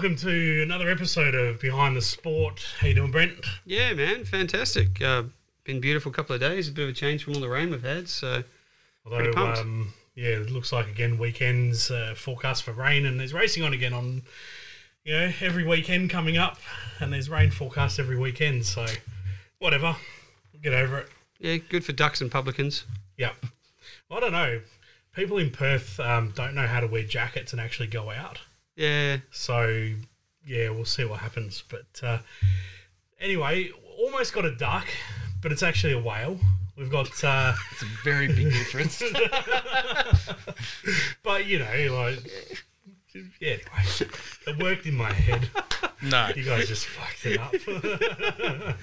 Welcome to another episode of Behind the Sport. How you doing, Brent? Yeah, man, fantastic. Uh, been beautiful couple of days. A bit of a change from all the rain we've had. So Although, um, yeah, it looks like again weekends uh, forecast for rain, and there's racing on again on, you know, every weekend coming up, and there's rain forecast every weekend. So, whatever, get over it. yeah, good for ducks and publicans. Yeah, I don't know. People in Perth um, don't know how to wear jackets and actually go out. Yeah, So yeah, we'll see what happens. But uh, anyway, almost got a duck, but it's actually a whale. We've got, uh, It's a very big difference. but you know, like yeah. Anyway, it worked in my head. no. You guys just fucked it up.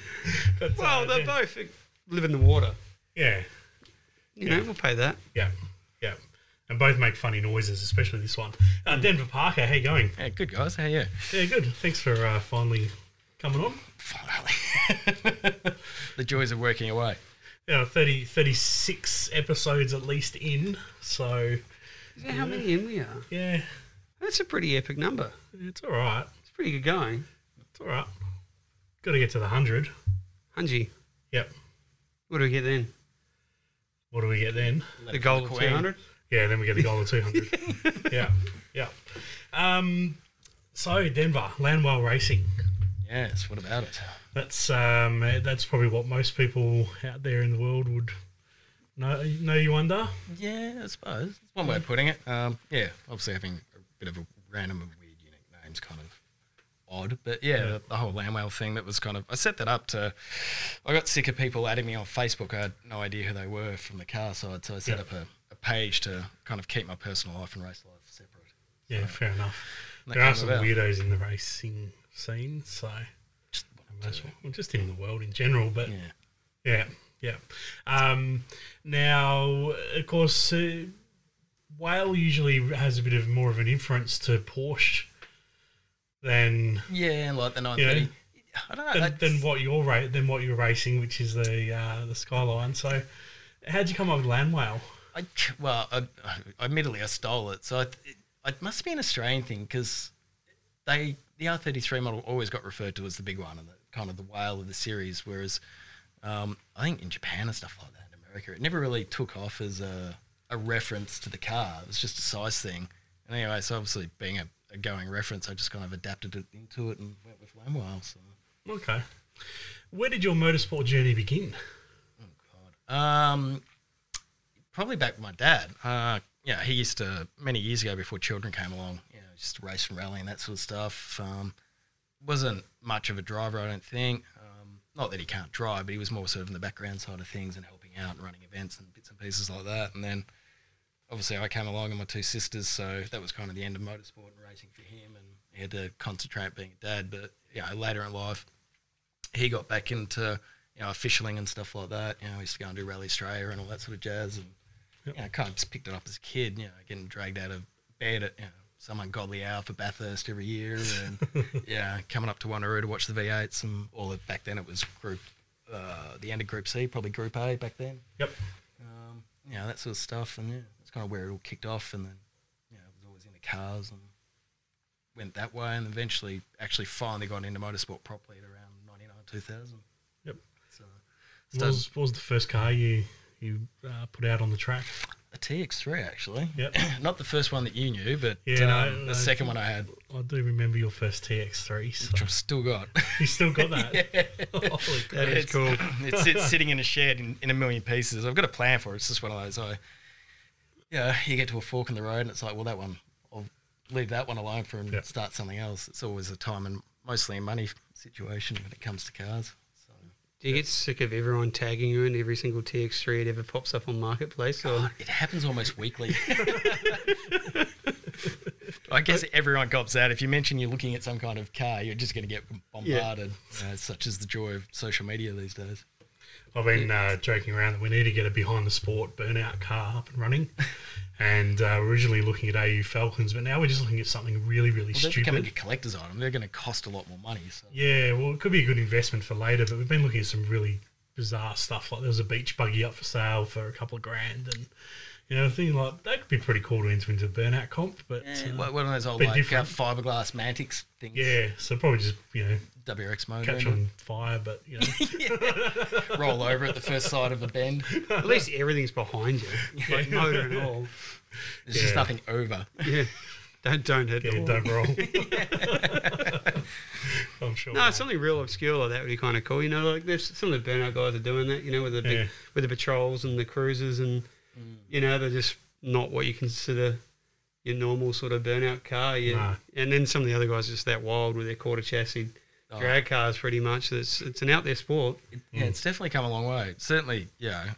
but, well, uh, they yeah, both live in the water. yeah, You know, we'll pay that. yeah, yeah, and both make funny noises, especially this one. Uh, Denver Parker, how you going? Yeah, good guys. How are you? Yeah, good. Thanks for uh, finally coming on. Finally. the joys of working away. Yeah, 30, 36 episodes at least in. So Is that how many in we are? yeah, That's a pretty epic number. it's all right. It's pretty good going. It's all right. Got to get to the hundred. Hunji, Yep. what do we get then? What do we get then? The goal of Queen. 200? Yeah, then we get the goal of two hundred. yeah, yeah. Um, so Denver Land Whale Racing. Yes, what about it? That's um, that's probably what most people out there in the world would know know you under. Yeah, I suppose. That's one way of putting it. Um, yeah, obviously having a bit of a random and weird unique name's kind of odd. But yeah, Yeah. The, the whole Land Whale thing that was kind of I set that up to I got sick of people adding me on Facebook. I had no idea who they were from the car side, so I set Yeah. up a page to kind of keep my personal life and race life separate. Yeah, fair enough. There are some about. weirdos in the racing scene, so Just wanted that's to- well, just in the world in general. But yeah. Yeah, yeah. Um, now, of course, uh, Whale usually has a bit of more of an inference to Porsche than Yeah, like the 930. I don't know. than, than what you're ra- than what you're racing, which is the uh, the Skyline. So, how'd you come up with Land Whale? I, well, I, I, admittedly, I stole it. So I, it, it must be an Australian thing because they the R33 model always got referred to as the big one and the, kind of the whale of the series. Whereas um, I think in Japan and stuff like that, in America, it never really took off as a, a reference to the car. It was just a size thing. And anyway, so obviously being a, a going reference, I just kind of adapted it into it and went with Land Whale. So. Okay. Where did your motorsport journey begin? Um, probably back with my dad. Uh, yeah, he used to many years ago before children came along. You know, just race and rally and that sort of stuff. Um, wasn't much of a driver, I don't think. Um, not that he can't drive, but he was more sort of in the background side of things and helping out and running events and bits and pieces like that. And then obviously I came along and my two sisters, so that was kind of the end of motorsport and racing for him. And he had to concentrate being a dad. But yeah, later in life, he got back into you know officialing and stuff like that. You know, he used to go and do Rally Australia and all that sort of jazz, and Yep. you know, kind of just picked it up as a kid. You know, getting dragged out of bed at you know some ungodly hour for Bathurst every year, and yeah, coming up to Wanneroo to watch the V8s and all of back then it was Group uh, the end of Group C, probably Group A back then. Yep. Um, you know, that sort of stuff, and yeah, that's kind of where it all kicked off, and then you know, I was always into cars and went that way, and eventually actually finally got into motorsport properly at around 99, 2000. Yep. So, What was, what was the first car you you uh, put out on the track? a TX3 actually. Yep. Not the first one that you knew, but Yeah, um, no, the no. second one I had, I do remember your first TX3. So which I've still got. you still got that? yeah. Holy. That is cool. it's, it's sitting in a shed in, in a million pieces. I've got a plan for it. It's just one of those. I, yeah, you get to a fork in the road, and it's like, well, that one, I'll leave that one alone for and Yeah. start something else. It's always a time and mostly a money situation when it comes to cars. So, Do you get sick of everyone tagging you in every single TX3 that ever pops up on Marketplace? Or God, it happens almost weekly. I guess everyone cops out. If you mention you're looking at some kind of car, you're just going to get bombarded. You know, such is the joy of social media these days. I've been uh, joking around that we need to get a behind the sport burnout car up and running. And uh, originally looking at AU Falcons, but now we're just looking at something really, really Well, they're becoming a collector's item. They're going to cost a lot more money. So. Yeah, well, it could be a good investment for later, but we've been looking at some really bizarre stuff. Like there was a beach buggy up for sale for a couple of grand, and You know, I think like that could be pretty cool to enter into a burnout comp, but Yeah, uh, one one of those old bit like uh, fiberglass Mantics things. yeah, so probably just you know WRX mode. catch on fire, but you know. Roll over at the first sight of a bend. At least everything's behind you, like motor and all. There's just nothing over. Yeah, don't don't hit yeah, don't roll. I'm sure. No, something real obscure like that would be kind of cool. You know, like there's some of the burnout guys are doing that. You know, with the big, Yeah. with the patrols and the cruisers, and you know they're just not what you consider your normal sort of burnout car. Yeah, No. and then some of the other guys are just that wild with their quarter chassis Oh. drag cars. Pretty much, it's it's an out there sport. It- yeah, it's definitely come a long way. Certainly, yeah.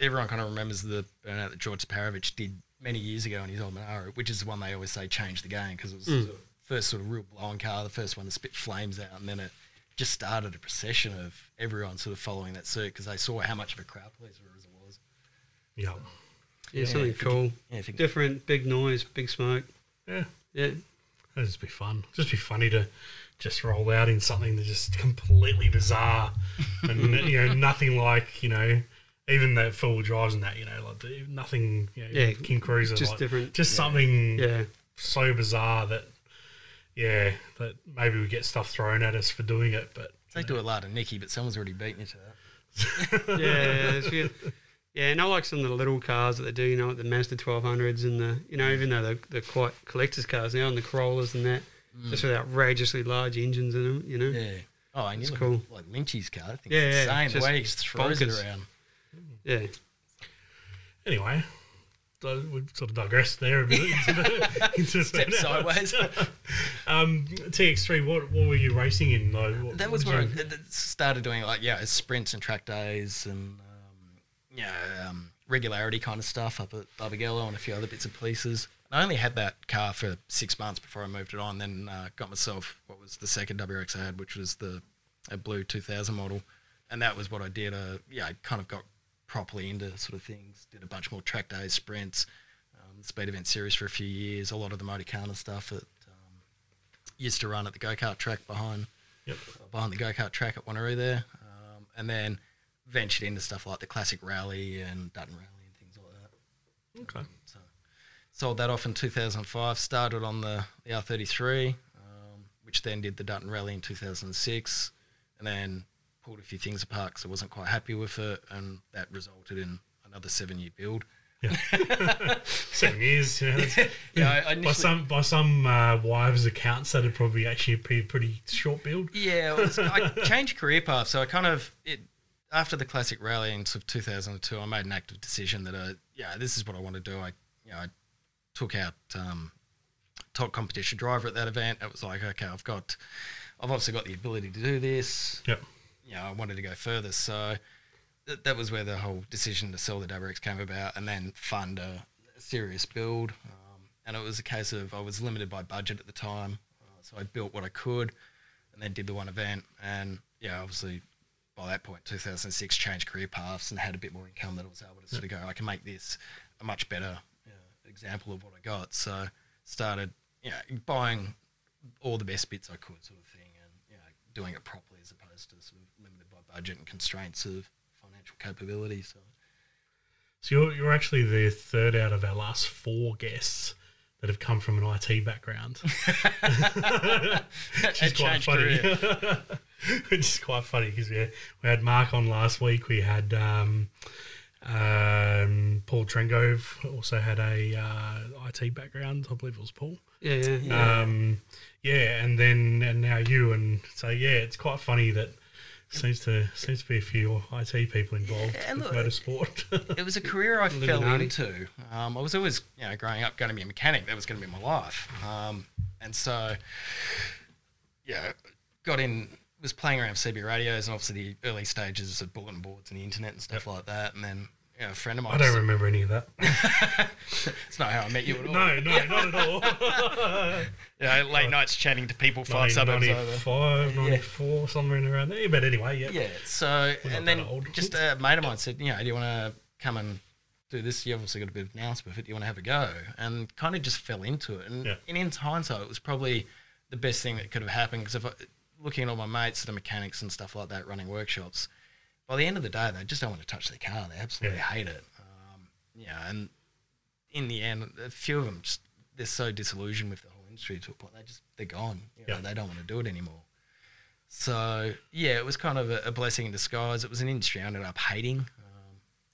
Everyone kind of remembers the burnout that George Sparovich did many years ago in his old Monaro, which is the one they always say changed the game because it was mm. the first sort of real blowing car, the first one to spit flames out, and then it just started a procession of everyone sort of following that circuit because they saw how much of a crowd pleaser it was. yeah, Yeah, Yeah, something cool, Yeah, if you- different, big noise, big smoke. yeah. Yeah, That'd just be fun. Just be funny to just roll out in something that's just completely bizarre and you know nothing like you know even the full drives and that you know like the- nothing you know, Yeah, King Cruiser just like, different. just something yeah. so bizarre that yeah that maybe we get stuff thrown at us for doing it but They do a lot of Nicky, but someone's already beaten you to that. yeah, it's good. Yeah, and I like some of the little cars that they do, you know, like the Mazda 1200s and the, you know, even though they're, they're quite collector's cars now, and the Corollas and that, just with outrageously large engines in them, you know. Yeah. Oh, and you It's look cool. at, like Lynchy's car. I think Yeah, it's yeah, insane the way he just throws it around. Yeah. anyway so we've sort of digressed there a bit into the, into Step burnouts. sideways. um, TX3 what, what were you racing in though What- that was did where I you- th- th- started doing like yeah sprints and track days and um, yeah um, regularity kind of stuff up at Barbagallo and a few other bits and pieces. I only had that car for six months before I moved it on. Then uh, got myself what was the second WRX I had, which was the a blue 2000 model, and that was what I did. Uh, yeah, I kind of got properly into sort of things. Did a bunch more track days, sprints, um, speed event series for a few years. A lot of the Motorkhana stuff that um, used to run at the go kart track behind Yep. behind the go kart track at Wanneroo there, um, and then ventured into stuff like the classic rally and Dutton rally and things like that. okay So sold that off in 2005. Started on the, the R33, um, which then did the Dutton rally in 2006, and then pulled a few things apart because I wasn't quite happy with it, and that resulted in another seven-year build. Yeah. seven years know, that's- Yeah, I, I by some by some uh, wives' accounts, that'd probably actually be a pretty short build. Yeah, was, I changed career path, so I kind of it after the classic rally in sort of 2002. I made an active decision that I yeah, this is what I want to do. I you know I took out um, top competition driver at that event. It was like okay, I've got I've obviously got the ability to do this. Yep. You know, I wanted to go further, so th- that was where the whole decision to sell the WRX came about, and then fund a, a serious build. Um, and it was a case of I was limited by budget at the time, uh, so I built what I could, and then did the one event. And yeah, obviously by that point, 2006, changed career paths and had a bit more income that I was able to sort of go. I can make this a much better you know, example of what I got. So started, you know, buying all the best bits I could, sort of thing, and you know, doing it properly as opposed to sort of limited by budget and constraints of financial capability. So So you're, you're actually the third out of our last four guests that have come from an IT background. Is quite changed funny. career. Which is quite funny because we, we had Mark on last week. We had um, um, Paul Trengove also had a uh, IT background. I believe it was Paul. Yeah, yeah. Yeah. Um, yeah, and then and now you, and so yeah, it's quite funny that seems to seems to be a few IT people involved Yeah, and with motorsport. it was a career I fell Illuminati. into. Um, I was always, you know, growing up going to be a mechanic. That was going to be my life. Um, and so, yeah, got in, was playing around with CB radios and obviously the early stages of bulletin boards and the internet and stuff like that. And then, you know, a friend of mine. I don't remember any of that. it's not how I met you at all. No, no, not at all. You know, late nights chatting to people five suburbs over. 95, 94, somewhere around there. But anyway, yeah. Yeah. So, We're and then just a mate of mine said, you know, do you want to come and do this? You obviously got a bit of nous with it. Do you want to have a go? And kind of just fell into it. And Yeah. in, in hindsight, it was probably the best thing that could have happened because if I, looking at all my mates that are mechanics and stuff like that running workshops, by the end of the day, they just don't want to touch their car. They absolutely Yeah. hate it. Um, yeah, and in the end, a few of them just they're so disillusioned with the whole industry to a point they just they're gone. You know, Yeah. They don't want to do it anymore. So yeah, it was kind of a, a blessing in disguise. It was an industry I ended up hating. Um,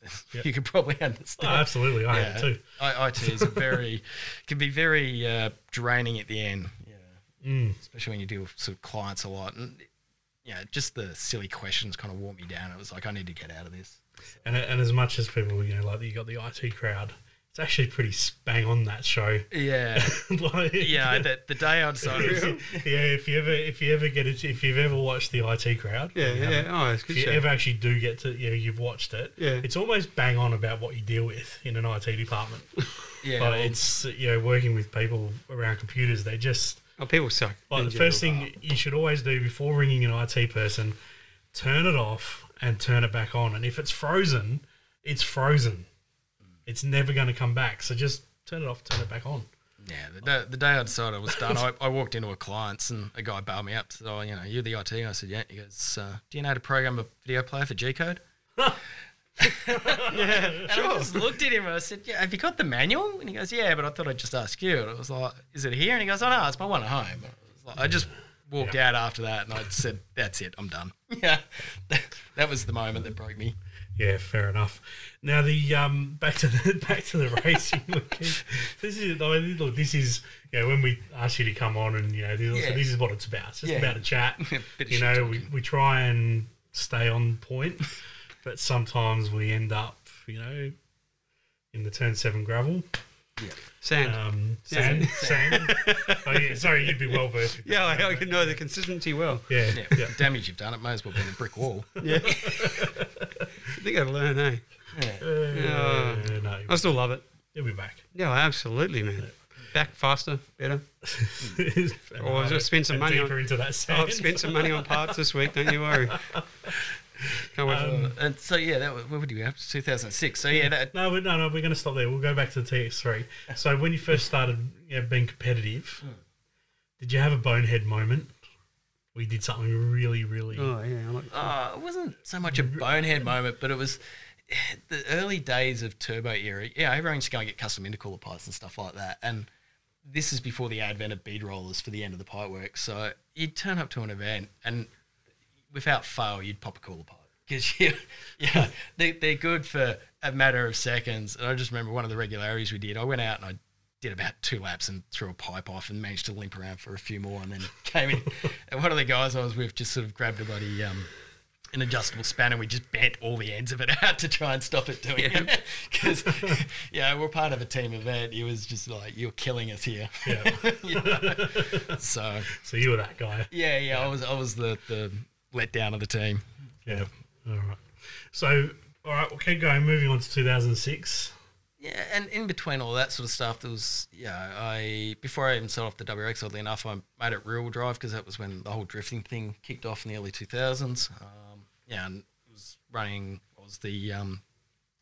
Yeah. You could probably understand. Oh, absolutely, I it too. I, IT is a very can be very uh, draining at the end. Yeah, Mm. especially when you deal with sort of clients a lot, and yeah, just the silly questions kind of wore me down. It was like I need to get out of this. And and as much as people, you know, like you got the IT crowd, it's actually pretty bang on that show. Yeah, like, yeah. The, the day I decided, yeah. If you ever if you ever get it, if you've ever watched the IT crowd, Yeah, yeah. Oh, it's a If good you ever actually do get to, you know, you've watched it. Yeah. It's almost bang on about what you deal with in an IT department. yeah, But well, it's you know working with people around computers. They just Oh, people suck. like in the first thing you should always do before ringing an IT person, turn it off and turn it back on. And if it's frozen, it's frozen. It's never going to come back. So just turn it off, turn it back on. yeah. The day, the day I decided I was done, I, I walked into a client's and a guy bailed me up. Said, "Oh, you know, you're the IT." I said, "Yeah." He goes, uh, "Do you know how to program a video player for G code?" Yeah, And I just looked at him and I said, "Yeah, have you got the manual?" And he goes, "Yeah, but I thought I'd just ask you." And I was like, "Is it here?" And he goes, "Oh no, it's my one at home." I, like, I just walked Yeah. out after that and I said, "That's it, I'm done." Yeah, that was the moment that broke me. Yeah, fair enough. Now the um back to the back to the racing. This is I mean, look. This is you know when we ask you to come on and you know this, Yeah. this is what it's about. It's just Yeah. about a chat. Of you know, we, we try and stay on point, but sometimes we end up you know in the turn seven gravel. Yeah. Sand. Um, sand, sand. oh yeah, sorry, you'd be well versed. yeah, that. I, I can know the consistency well. yeah, Yeah, yeah. the damage you've done, it may as well be a brick wall. Yeah. I think I've learned, eh? Yeah. Uh, no, I still love it. he'll be back. Yeah, absolutely, man. Back faster, better. Or Or just spend some money on- into that sand. I've spent some money on parts this week. Don't you worry. Can't wait. Um, for, And so yeah, that was, what would you have? 2006. So yeah, that No, we- no, no. We're going to stop there. We'll go back to the TX3. So when you first started you know, being competitive, did you have a bonehead moment? We did something really, really. oh yeah, I like, Uh, it wasn't so much a bonehead moment, but it was the early days of turbo era. Yeah, everyone going to get custom intercooler pipes and stuff like that. And this is before the advent of bead rollers for the end of the pipe work. So you'd turn up to an event and without fail, you'd pop a cooler pipe. Because you, yeah, they, they're good for a matter of seconds. And I just remember one of the regularities we did. I went out and I did about two laps and threw a pipe off and managed to limp around for a few more and then came in. and one of the guys I was with just sort of grabbed a buddy um, an adjustable spanner. We just bent all the ends of it out to try and stop it doing it. Because, yeah, we're part of a team event. It was just like, you're killing us here. Yeah. You know? So, So you were that guy. yeah, yeah, I was I was the, the letdown of the team. Yeah. All right. So, all right, we'll keep going. Moving on to 2006. Yeah, and in between all that sort of stuff, there was yeah. I before I even set off the WRX, oddly enough, I made it real drive because that was when the whole drifting thing kicked off in the early two thousands. Um, yeah, and it was running. I was the um,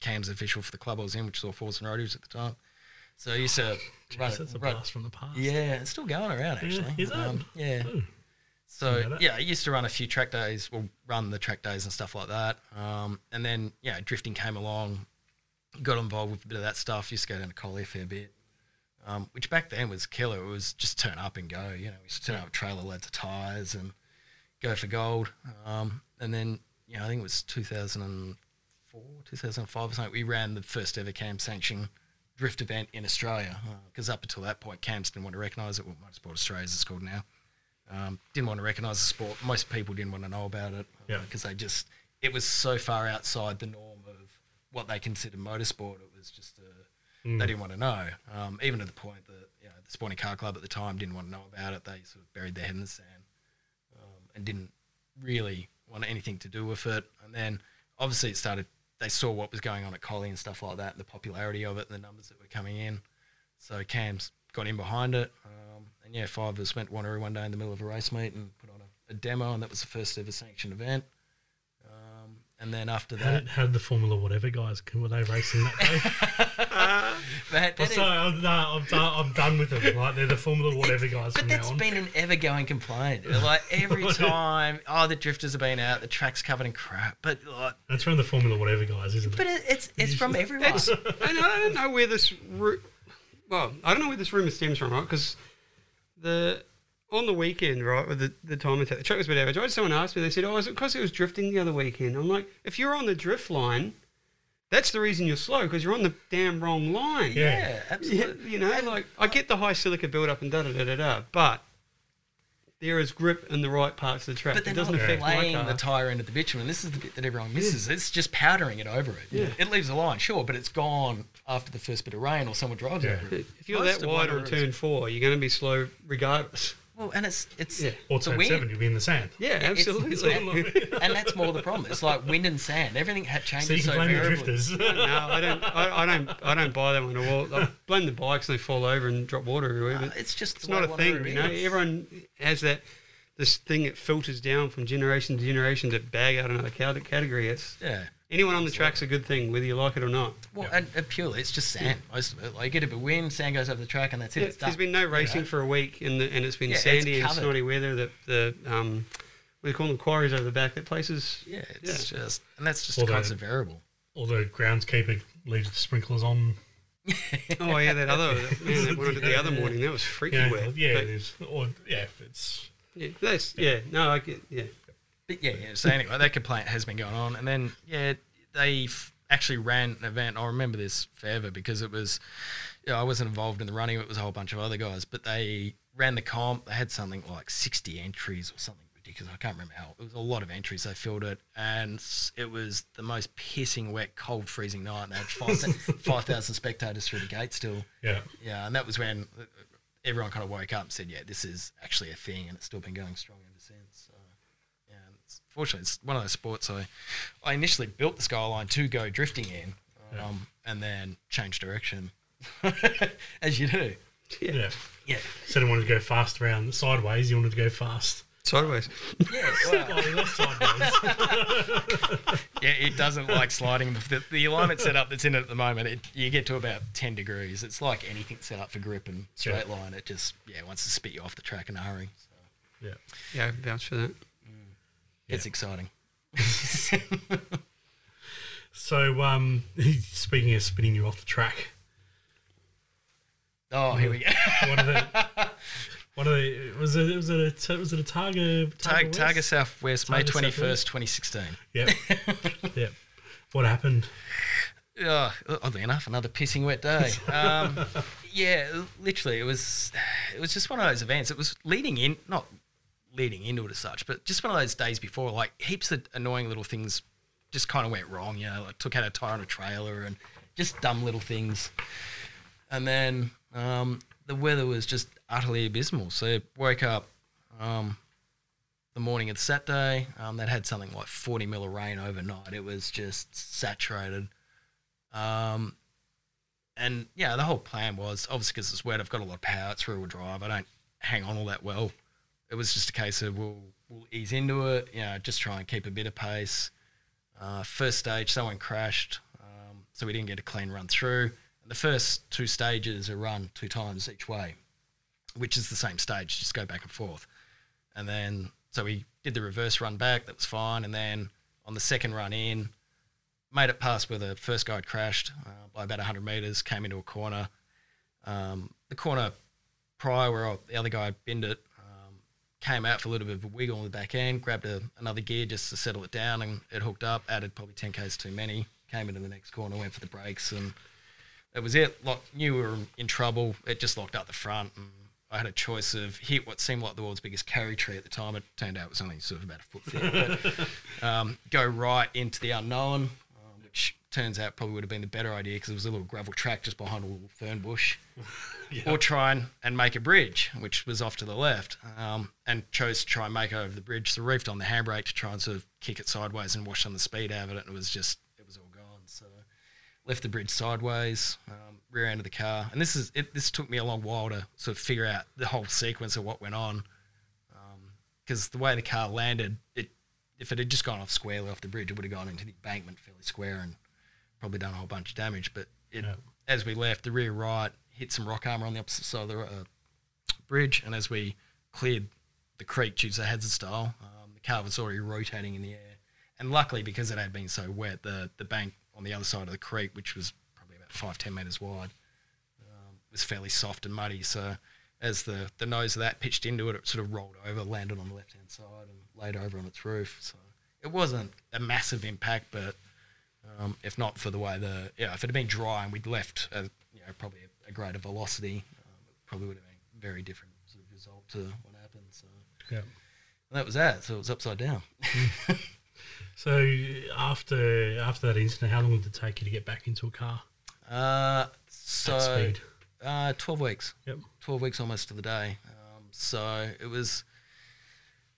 cams official for the club I was in, which was all Force and Roadies at the time. So I used to run Jeez, it. that's a run- blast from the past. yeah, it's still going around actually. is it? Um, yeah. Oh, So Didn't know that. yeah, I used to run a few track days, well, run the track days and stuff like that. Um, and then yeah, drifting came along, got involved with a bit of that stuff. Used to go down to Collie a fair bit, um, which back then was killer. It was just turn up and go. You know, we used to turn up trailer loads of tires and go for gold. Um, and then you know, I think it was 2004, 2005 or something. We ran the first ever cam sanction drift event in Australia because up until that point, cams didn't want to recognise it. Well, Motorsport Australia as it's called now um, didn't want to recognise the sport. Most people didn't want to know about it Yeah. because they just it was so far outside the norm of what they considered motorsport. It was just a, Mm. they didn't want to know. Um, even to the point that you know, the Sporting Car Club at the time didn't want to know about it. They sort of buried their head in the sand um, and didn't really want anything to do with it. And then obviously it started. They saw what was going on at Collie and stuff like that, the popularity of it, and the numbers that were coming in. So Cams got in behind it, um, yeah, five of us went to Wanneroo one day in the middle of a race meet and put on a, a demo, and that was the first ever sanctioned event. Um, and then after How that, did, how did the Formula whatever guys were they racing that day? that, that I'm is- sorry, I'm, no, I'm, done, I'm done with them. Like they're the Formula whatever guys But from now that's on. been an ever going complaint. Like every time, oh, the drifters have been out, the track's covered in crap. But like, That's from the Formula whatever guys, isn't but it? it, it's it's from everyone. It's, and I don't know where this. Ru- well, I don't know where this rumor stems from, right? Because the on the weekend, right, with the, the time attack, the track was a bit average. I had someone asked me, they said, "Oh, is it because it was drifting the other weekend?" I'm like, if you're on the drift line, that's the reason you're slow because you're on the damn wrong line. Yeah. yeah, Yeah, absolutely. you know, like I get the high silica build up and da da da da da, but there is grip in the right parts of the track. But it they're doesn't not affect my laying car. the tire end of the bitumen. This is the bit that everyone misses. It's just powdering it over it. Yeah. It leaves a line, sure, but it's gone after the first bit of rain or someone drives Yeah. over it. if you're Most that wide on turn four, you're going to be slow regardless. Well, and it's it's Yeah. Or the turn wind. seven, you'll be in the sand. Yeah, It's- absolutely. it's- and that's more the problem. It's like wind and sand. Everything ha- changes So you can so blame the drifters. no, I don't. I, I don't. I don't buy that one at all. I blame the bikes and they fall over and drop water everywhere. Uh, it's just it's not a thing, you know. Everyone has that this thing that filters down from generation to generation to bag out another cate- category. It's Yeah. Anyone on the track's a good thing, whether you like it or not. Well, Yeah. and, and purely, it's just sand. Most of it. Like, you get a bit of wind, sand goes over the track, and that's it. Yeah, it's there's done. been no racing know? for a week, and the, and it's been Yeah, it's sandy and covered. snotty weather. The the um, what do you call them? Quarries over the back. That places. Yeah, it's just, and that's just Although- a constant variable. Although groundskeeper leaves the sprinklers on. Oh yeah, that other man that one I did the other morning. That was freaky Yeah, wet. yeah, But, it is. Or yeah, it's yeah, that's yeah. No, I get yeah. But yeah, yeah. So anyway, that complaint has been going on, and then yeah, they f- actually ran an event. I remember this forever because it was, you know, I wasn't involved in the running. It was a whole bunch of other guys, but they ran the comp. They had something like sixty entries or something ridiculous. I can't remember how. It was a lot of entries. They filled it, and it was the most pissing wet, cold, freezing night. And they had five 5,000 spectators through the gate still. yeah. Yeah, and that was when uh, everyone kind of woke up and said, "Yeah, this is actually a thing," and it's still been going strong ever since. So, yeah, and it's, fortunately, it's one of those sports. I, I initially built the skyline to go drifting in, um, and then changed direction, as you do. Yeah. Yeah, Said I wanted to go fast around sideways. You wanted to go fast. Sideways. yeah, well, sideways. yeah. It doesn't like sliding. The, the alignment setup that's in it at the moment, it, you get to about ten degrees. It's like anything set up for grip and straight line. It just yeah wants to spit you off the track in a hurry. So yeah. Yeah, I vouch for that. It's exciting. So, um, speaking of spinning you off the track, Oh, here we go. one of the, one of the, was it, was it a, was it a Targa? Tag, West? Targa Southwest, May Targa twenty first, twenty sixteen. Yep. yep. What happened? Yeah, oddly enough, another pissing wet day. Um, yeah, literally, it was it was just one of those events. It was leading in, not leading into it as such, but just one of those days before. Like heaps of annoying little things just kind of went wrong. You know, like took out a tire on a trailer and just dumb little things. And then um, the weather was just utterly abysmal. So woke up um, the morning of Saturday. Um, that had something like 40 mil of rain overnight. It was just saturated. Um, and yeah, the whole plan was obviously because it's wet. I've got a lot of power. It's rear wheel drive. I don't hang on all that well. It was just a case of we'll we'll ease into it. You know, just try and keep a bit of pace. Uh, first stage, someone crashed, um, so we didn't get a clean run through. And the first two stages are run two times each way, which is the same stage. Just go back and forth. And then so we did the reverse run back. That was fine. And then on the second run in, made it past where the first guy had crashed uh, by about 100 metres, came into a corner. Um, the corner prior where the other guy had binned it, came out for a little bit of a wiggle on the back end, grabbed a, another gear just to settle it down, and it hooked up, added probably 10 k's too many, came into the next corner, went for the brakes, and that was it. Lock, knew we were in trouble. It just locked up the front, and I had a choice of hit what seemed like the world's biggest karri tree at the time. It turned out it was only sort of about a foot thick. But um, go right into the unknown, turns out probably would have been the better idea because it was a little gravel track just behind a little fern bush. Or try and, and make a bridge, which was off to the left, um, and chose to try and make over the bridge. So reefed on the handbrake to try and sort of kick it sideways and wash on the speed out of it. And it was just, it was all gone. So left the bridge sideways, um, rear end of the car, and this is it. This took me a long while to sort of figure out the whole sequence of what went on, because the way the car landed, it if it had just gone off squarely off the bridge, it would have gone into the embankment fairly square and probably done a whole bunch of damage. But it, Yeah. as we left, the rear right hit some rock armor on the opposite side of the uh, bridge, and as we cleared the creek due to the hazard style, um, the car was already rotating in the air. And luckily, because it had been so wet, the the bank on the other side of the creek, which was probably about five ten meters wide, um, was fairly soft and muddy. So as the, the nose of that pitched into it, it sort of rolled over, landed on the left hand side, and laid over on its roof. So it wasn't a massive impact, but um, if not for the way the yeah, if it had been dry and we'd left a, you know probably a, a greater velocity, um, it probably would have been a very different sort of result to what happened. So Yeah. and that was that. So it was upside down. So after after that incident, how long did it take you to get back into a car Uh, so speed? Uh, twelve weeks. Yep. 12 weeks almost to the day. Um, so it was,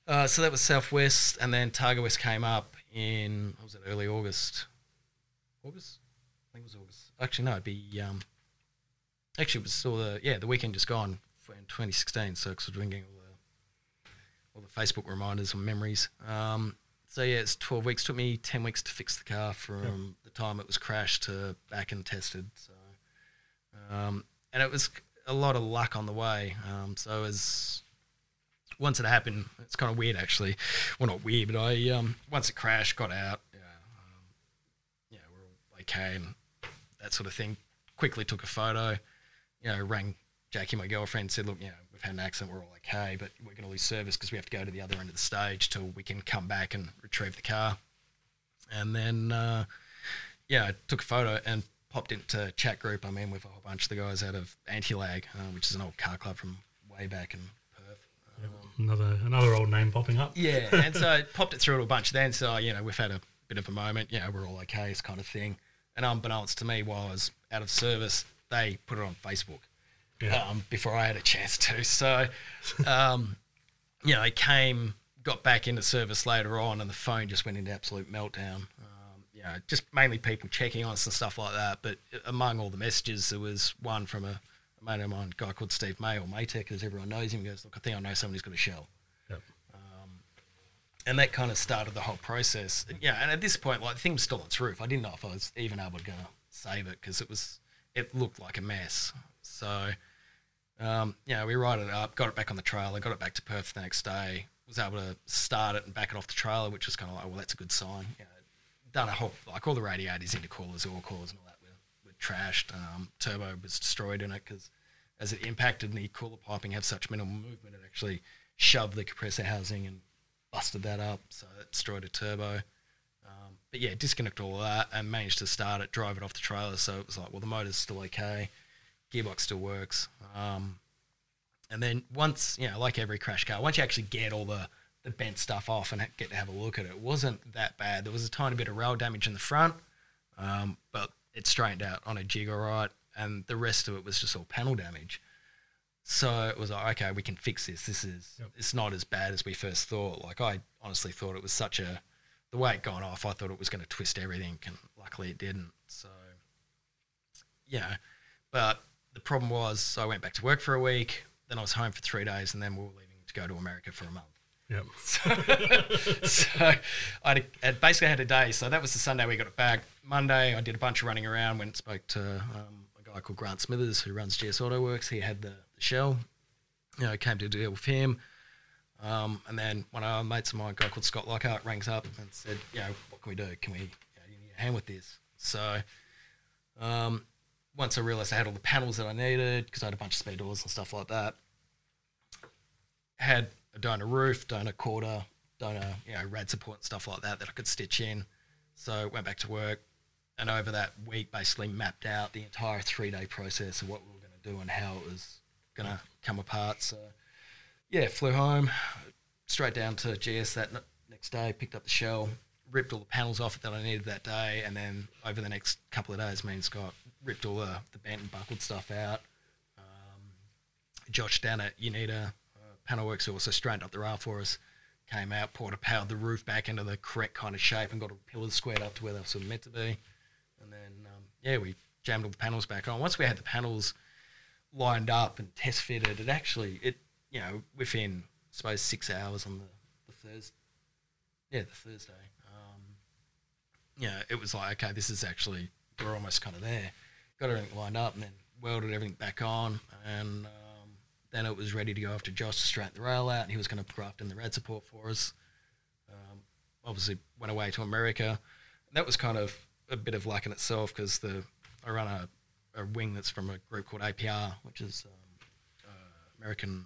uh, so that was Southwest, and then Targa West came up in, what was it, early August? August? I think it was August. Actually, no, it'd be, um, actually, it was still the, yeah, the weekend just gone in 2016. So, because we've been getting all the, all the Facebook reminders and memories. Um, so, yeah, it's 12 weeks. took me 10 weeks to fix the car from the time it was crashed to back and tested. So, um, and it was a lot of luck on the way. Um, so as once it happened, it's kind of weird actually. Well, not weird, but I um, once it crashed, got out. Yeah, yeah, we're all okay and that sort of thing. Quickly took a photo. You know, rang Jackie, my girlfriend, said, "Look, you know, we've had an accident. We're all okay, but we're going to lose service because we have to go to the other end of the stage till we can come back and retrieve the car." And then, uh, yeah, I took a photo and popped into chat group. I'm in with a whole bunch of the guys out of Anti-Lag, uh, which is an old car club from way back in Perth. Um, Another another old name popping up. yeah, and so I popped it through to a bunch then. So you know, we've had a bit of a moment. You know, we're all okay, this kind of thing. And unbeknownst to me, while I was out of service, they put it on Facebook Yeah. um, before I had a chance to. So, um, you know, I came, got back into service later on, and the phone just went into absolute meltdown. Um, you know, just mainly people checking on us and stuff like that. But among all the messages, there was one from a, a mate of mine, a guy called Steve May or Maytech, as everyone knows him. He goes, look, I think I know someone who's got a shell. And that kind of started the whole process. Yeah, and at this point, like the thing was still on its roof. I didn't know if I was even able to go save it because it was it looked like a mess. So, um, know, we write it up, got it back on the trailer, got it back to Perth the next day. Was able to start it and back it off the trailer, which was kind of like, well, that's a good sign. Done a whole like all the radiators, intercoolers, oil coolers, and all that were, were trashed. Um, turbo was destroyed in it because as it impacted and the cooler piping have such minimal movement, it actually shoved the compressor housing and busted that up. So it destroyed a turbo. Um, but yeah, disconnect all that and managed to start it, drive it off the trailer. So it was like, well, the motor's still okay, gearbox still works. Um, and then once, you know, like every crash car, once you actually get all the, the bent stuff off and get to have a look at it, it wasn't that bad. There was a tiny bit of rail damage in the front, um, but it straightened out on a jig all right. And the rest of it was just all panel damage. So it was like, okay, we can fix this. This is Yep. it's not as bad as we first thought. Like I honestly thought it was such a the way it gone off. I thought it was going to twist everything, and luckily it didn't. So yeah, but the problem was, so I went back to work for a week. Then I was home for three days, and then we were leaving to go to America for a month. Yep. So, so I had, basically had a day. So that was the Sunday we got it back. Monday, I did a bunch of running around. Went and spoke to um, a guy called Grant Smithers who runs GS Auto Works. He had the shell. You know, came to deal with him. Um, and then one of our mates of mine, a guy called Scott Lockhart, rings up and said, you know, what can we do? Can we, you, know, you need a hand with this? So um, once I realised I had all the panels that I needed, because I had a bunch of spare doors and stuff like that, had a donor roof, donor quarter, donor, you know, rad support and stuff like that that I could stitch in. So went back to work, and over that week, basically mapped out the entire three day process of what we were going to do and how it was going to come apart. So yeah, flew home, straight down to GS that next day, picked up the shell, ripped all the panels off it that I needed that day, and then over the next couple of days, me and Scott ripped all the, the bent and buckled stuff out. Um, Josh down at Unita uh, Panel Works, who also straightened up the rail for us, came out, poured a powered the roof back into the correct kind of shape and got all the pillars squared up to where they were sort of meant to be. And then, um, yeah, we jammed all the panels back on. Once we had the panels lined up and test fitted, it actually, it you know, within, I suppose, six hours on the, the Thursday, yeah, the Thursday. Um, yeah, it was like okay, this is actually we're almost kind of there. Got everything lined up, and then welded everything back on, and um, then it was ready to go after Josh to straighten the rail out, and he was going to craft in the rad support for us. Um, obviously, went away to America. That was kind of a bit of luck in itself because the I run a, a wing that's from a group called APR, which is um, uh, American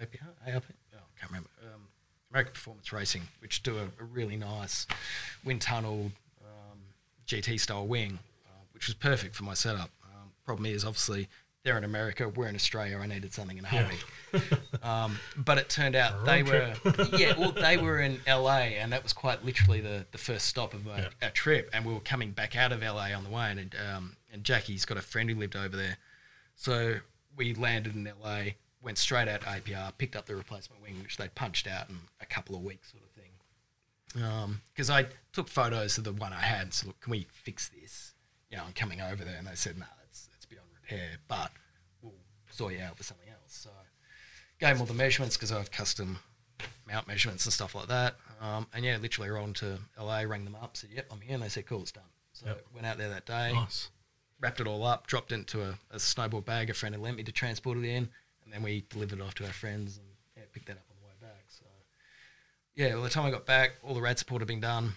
APR, ARP, oh, I can't remember. Um, American Performance Racing, which do a, a really nice wind tunnel um, GT style wing, uh, which was perfect for my setup. Um, problem is, obviously, they're in America, we're in Australia. I needed something in a hurry. um, but it turned out they Road were, yeah, well, they were in LA, and that was quite literally the, the first stop of our, Yeah. our trip. And we were coming back out of LA on the way, and um, and Jackie's got a friend who lived over there, so we landed in LA, went straight out to APR, picked up the replacement wing, which they punched out in a couple of weeks, sort of thing. Because I took photos of the one I had, and said, look, can we fix this? You know, I'm coming over there, and they said, no, that's that's beyond repair, but we'll sort you out with something else. So gave them all the measurements because I have custom mount measurements and stuff like that. Um, and yeah, literally rolled to LA, rang them up, said, yep, I'm here. And they said, cool, it's done. So Yep. went out there that day, Nice. Wrapped it all up, dropped it into a, a snowboard bag a friend had lent me to transport it in, and then we delivered it off to our friends and yeah, picked that up on the way back. So yeah, by the time I got back, all the rad support had been done.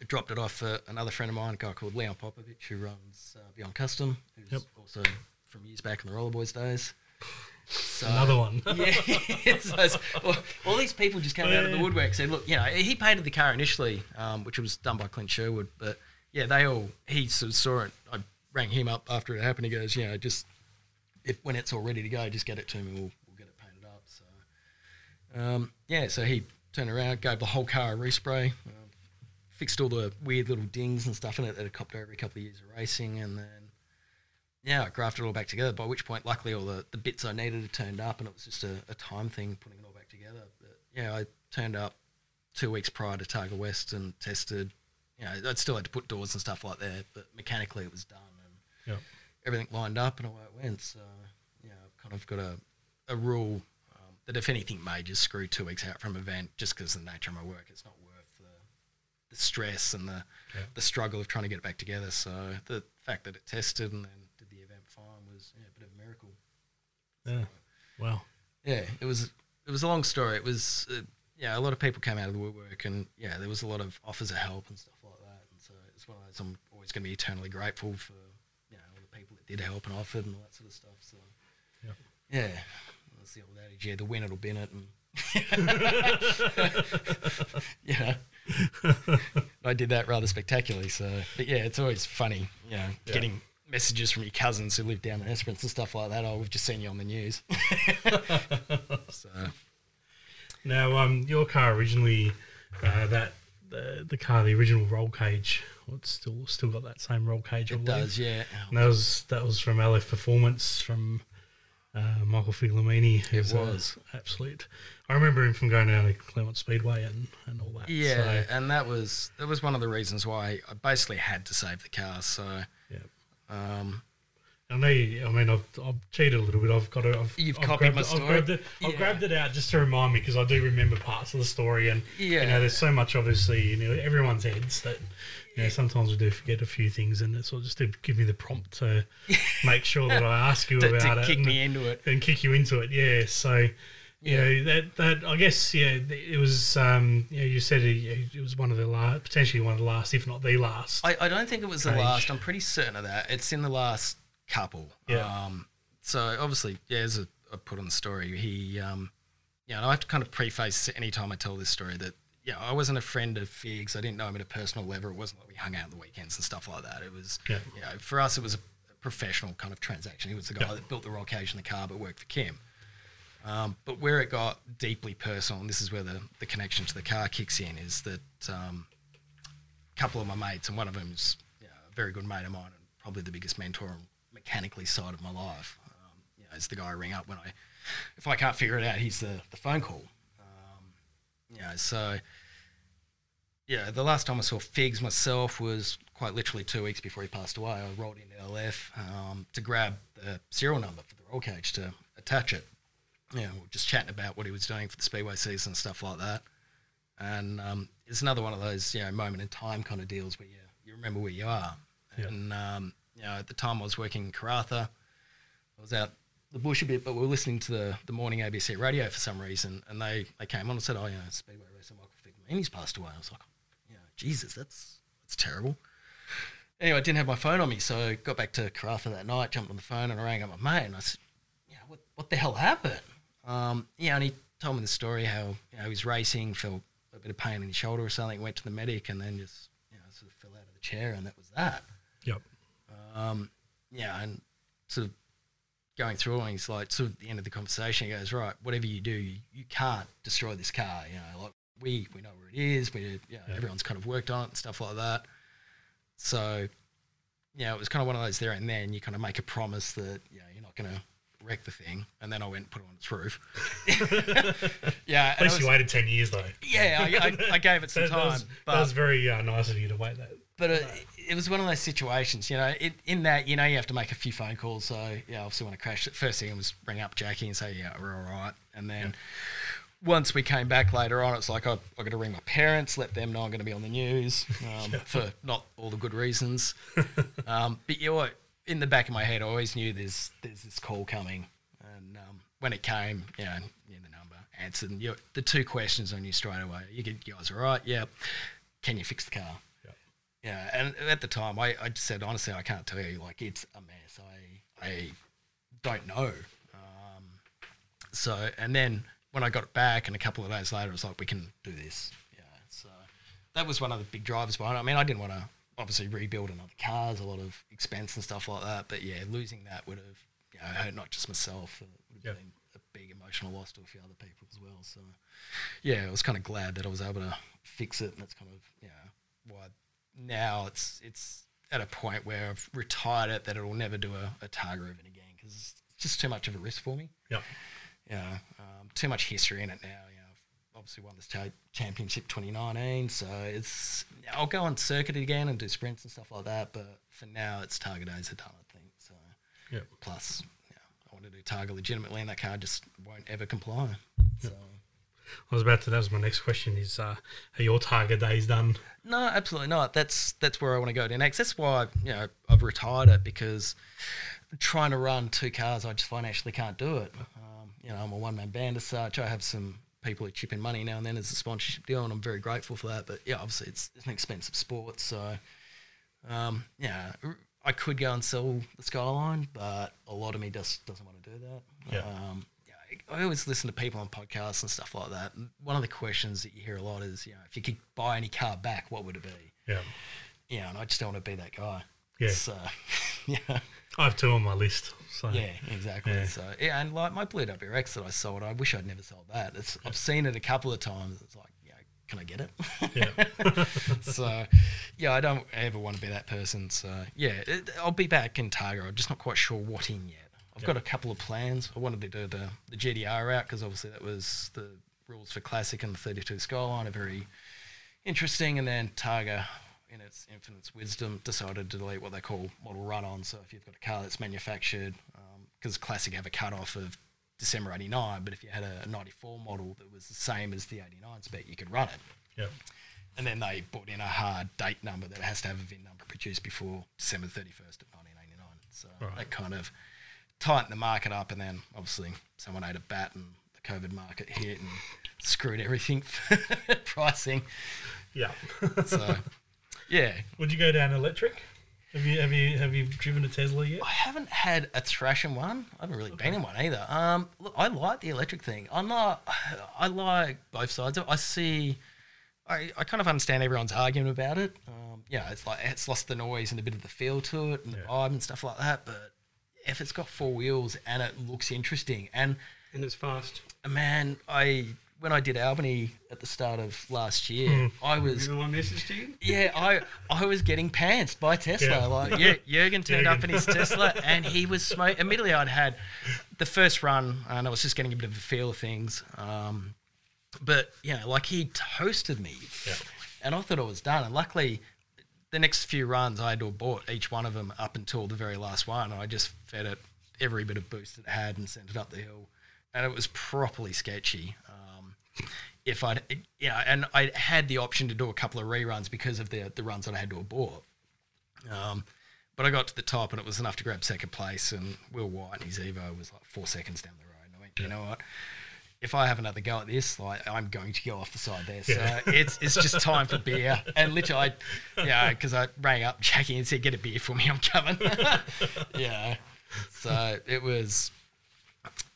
I dropped it off for another friend of mine, a guy called Leon Popovich, who runs uh, Beyond Custom, who's Yep. also from years back in the Rollerboys days. So, Another one. yeah, so it's- all, all these people just came out of the Yeah. woodwork. Said, "Look, you know, he painted the car initially, um, which was done by Clint Sherwood, but yeah, they all he sort of saw it. I rang him up after it happened. He goes, you know, just if when it's all ready to go, just get it to me. We'll, we'll get it painted up. So um, yeah, so he turned around, gave the whole car a respray, um, fixed all the weird little dings and stuff in it that had copped over a couple of years of racing, and then yeah, I grafted it all back together. By which point, luckily, all the, the bits I needed had turned up, and it was just a, a time thing putting it all back together. But yeah, I turned up two weeks prior to Targa West and tested. You know, I'd still had to put doors and stuff like that, but mechanically it was done Yep. everything lined up, and away it went. So yeah, I've kind of got a a rule um, that if anything major, screw two weeks out from an event just because of the nature of my work. It's not worth the, the stress and the Yeah. the struggle of trying to get it back together. So the fact that it tested and then did the event fine was yeah, a bit of a miracle. Yeah. Wow. Yeah, it was it was a long story. It was uh, yeah, a lot of people came out of the woodwork, and yeah, there was a lot of offers of help and stuff like that. And so it's one of those I'm always going to be eternally grateful for you know all the people that did help and offered and all that sort of stuff. So Yep. yeah, that's the old adage. Yeah, the win it'll bin it, and yeah, I did that rather spectacularly. So, but yeah, it's always funny, you know, Yeah. getting messages from your cousins who live down in Esperance and stuff like that. Oh, we've just seen you on the news. so Now, um, your car originally, uh, that the the car, the original roll cage, it's still still got that same roll cage. It does, yeah. And that was that was from LF Performance from uh, Michael Figlamini. It was. absolute. I remember him from going down to Claremont Speedway and, and all that. Yeah, So, and that was that was one of the reasons why I basically had to save the car. So, yeah. um, I know. You, I mean, I've, I've cheated a little bit. I've got it. I've, You've I've copied grabbed my it, story? I've grabbed it. I've grabbed it out just to remind me because I do remember parts of the story, and yeah. you Yeah. know, there's so much obviously you know everyone's heads that you know sometimes we do forget a few things, and it's all just to give me the prompt to make sure that I ask you to, about to it kick and, me into it. and kick you into it. Yeah. So. You Yeah. know that that I guess yeah it was um you know you said it, it was one of the last potentially one of the last if not the last I, I don't think it was the last. I'm pretty certain of that. It's in the last couple. Yeah. Um, so obviously, yeah, as a, I put on the story, he, um, yeah, and I have to kind of preface any time I tell this story that, yeah, I wasn't a friend of Figs. I didn't know him at a personal level. It wasn't like we hung out on the weekends and stuff like that. It was, Yeah. you know, for us, it was a professional kind of transaction. He was the guy Yeah. that built the roll cage in the car, but worked for Kim. Um, but where it got deeply personal, and this is where the, the connection to the car kicks in, is that um, a couple of my mates, and one of them's you know, a very good mate of mine, and probably the biggest mentor on mechanically side of my life. Um, you know, is the guy I ring up when I, if I can't figure it out, he's the, the phone call. You know, so yeah, the last time I saw Figs myself was quite literally two weeks before he passed away. I rolled into LF um, to grab the serial number for the roll cage to attach it. You know, we just chatting about what he was doing for the speedway season and stuff like that. and um, it's another one of those you know moment in time kind of deals where you you remember where you are. Yeah. And um, you know, at the time I was working in Karratha, I was out the bush a bit, but we were listening to the, the morning ABC radio for some reason, and they, they came on and said, "Oh, you know, Speedway racer Michael Fignamini's passed away." I was like, "Yeah, Jesus, that's that's terrible." Anyway, I didn't have my phone on me, so I got back to Karratha that night, jumped on the phone, and I rang up my mate, and I said, "Yeah, what what the hell happened?" Um, yeah, and he told me the story how you know he was racing, felt a bit of pain in his shoulder or something, went to the medic, and then just you know sort of fell out of the chair, and that was that. Yep. Um, yeah, and sort of going through and he's like, sort of at the end of the conversation, he goes, right, whatever you do, you, you can't destroy this car. You know, like we we know where it is. We, you know, Yeah. everyone's kind of worked on it and stuff like that. So, yeah, it was kind of one of those there and then. You kind of make a promise that you know you're not going to wreck the thing, and then I went and put it on its roof. yeah, At least it you waited 10 years, though. yeah, I, I, I gave it some That, that time, was, but that was very uh, nice of you to wait that. But it, it was one of those situations, you know. It, in that, you know, you have to make a few phone calls. So, yeah, obviously, when I crashed, the first thing was ring up Jackie and say, yeah, we're all right. And then once we came back later on, it's like I, I got to ring my parents, let them know I'm going to be on the news um, for not all the good reasons. um, but you know, in the back of my head, I always knew there's there's this call coming, and um, when it came, you know, yeah, the number answered, and you the two questions on you straight away. You, get- you guys all right? Yeah. Can you fix the car? Yeah, and at the time, I, I just said honestly, I can't tell you. Like, it's a mess. I I don't know. Um, so, and then when I got it back, and a couple of days later, it was like, we can do this. Yeah, so that was one of the big drivers behind it. I mean, I didn't want to obviously rebuild another car, there's a lot of expense and stuff like that. But yeah, losing that would have you know, hurt not just myself, it would have Yep. been a big emotional loss to a few other people as well. So yeah, I was kind of glad that I was able to fix it, and that's kind of you know why now it's it's at a point where I've retired it that it'll never do a, a Targa event again because it's just too much of a risk for me. Yeah. You know, um, too much history in it now. You know, I've obviously won this cha- championship 2019, so it's I'll go on circuit again and do sprints and stuff like that. But for now, it's Targa days are done. I think so. Yep. Plus, yeah, I want to do Targa legitimately, and that car just won't ever comply. So. I was about to. That was my next question. Is uh, are your Targa days done? No, absolutely not. That's that's where I want to go to next. That's why you know I've retired it because trying to run two cars, I just financially can't do it. Um, you know, I'm a one man band as such. I have some people who chip in money now and then as a sponsorship deal, and I'm very grateful for that. But yeah, obviously it's, it's an expensive sport, so um, yeah, I could go and sell the Skyline, but a lot of me just doesn't want to do that. Yeah. Um, yeah, I always listen to people on podcasts and stuff like that. And one of the questions that you hear a lot is, you know, if you could buy any car back, what would it be? Yeah. Yeah, and I just don't want to be that guy. Yeah. So, uh, yeah, I have two on my list. So yeah, exactly. Yeah. So, yeah, and like my Blue WRX that I sold, I wish I'd never sold that. It's, I've seen it a couple of times. It's like, yeah, can I get it? Yeah. so, yeah, I don't ever want to be that person. So, yeah, it, I'll be back in Targa. I'm just not quite sure what in yet. I've Yeah. got a couple of plans. I wanted to do the, the GT-R route because obviously that was the rules for Classic and the 32 Skyline are very interesting. And then Targa, in its infinite wisdom, decided to delete what they call model run on. So, if you've got a car that's manufactured, um, because Classic have a cut off of December 89, but if you had a 94 model that was the same as the 89 spec, you could run it. yeah. And then they put in a hard date number that has to have a VIN number produced before December 31st of 1989. So Right. that kind of tightened the market up. And then obviously someone ate a bat and the COVID market hit and screwed everything pricing. Yeah. So yeah, Would you go down electric? Have you have you have you driven a Tesla yet? I haven't had a Thrashing one. I haven't really been in one either. Um, look, I like the electric thing. I'm not. I like both sides. of it. I see. I, I kind of understand everyone's argument about it. Um, yeah, it's like it's lost the noise and a bit of the feel to it and the vibe and stuff like that. But if it's got four wheels and it looks interesting, and and it's fast. man, I when I did Albany at the start of last year, I was Remember my message to you? yeah, I I was getting pantsed by Tesla. Yeah. Like, yeah, Jurgen turned up in his Tesla and he was smoking. Immediately, I'd had the first run and I was just getting a bit of a feel of things. Um, but you know, like he toasted me, Yeah. and I thought I was done. And luckily, the next few runs I had to abort each one of them up until the very last one. I just fed it every bit of boost it had and sent it up the hill, and it was properly sketchy. Um, if I'd yeah, and I had the option to do a couple of reruns because of the the runs that I had to abort. Um, but I got to the top and it was enough to grab second place. And Will White and his Evo was like four seconds down the road. And I went, you know what? If I have another go at this, like I'm going to go off the side there. Yeah. So it's it's just time for beer. And literally, I, yeah, because I rang up Jackie and said, "Get a beer for me. I'm coming." yeah. So it was,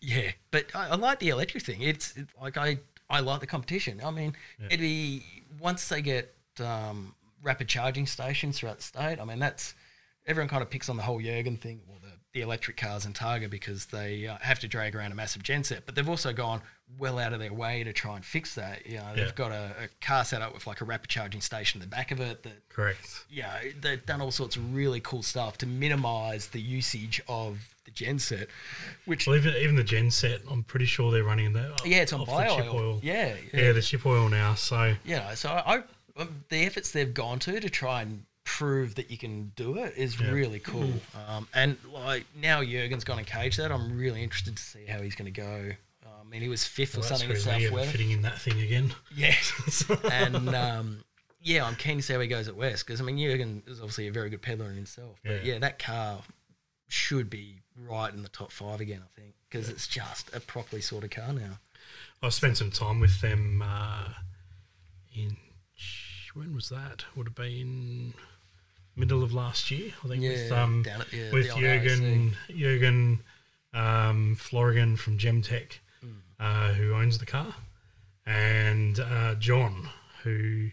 yeah. But I, I like the electric thing. It's it, like I I like the competition. I mean, it'd be once they get um, rapid charging stations throughout the state. I mean, that's everyone kind of picks on the whole Jurgen thing, or the, the electric cars in Targa because they uh, have to drag around a massive genset. But they've also gone well out of their way to try and fix that. You know, they've Yeah. got a, a car set up with like a rapid charging station in the back of it that Correct. yeah, they've done all sorts of really cool stuff to minimize the usage of the genset, which Well, even even the gen set, I'm pretty sure they're running that. yeah, it's on bio chip oil. Yeah, Yeah. the chip oil now. So yeah, so I, um, the efforts they've gone to to try and prove that you can do it is Yeah. really cool. Um, and like now Jurgen's gone and caged that. I'm really interested to see how he's going to go. Um, I mean, he was fifth well, or something at really me ever fitting in that thing again. Yeah, and um, yeah, I'm keen to see how he goes at West because I mean Jurgen is obviously a very good peddler in himself. But Yeah. yeah, that car should be right in the top five again. I think because it's just a properly sorted car now. I spent some time with them uh, in when was that? Would have been middle of last year, I think. with Yeah, um, down at the- with the old Jurgen Jurgen um, Florigan from Gemtech. Uh, who owns the car, and uh, John, who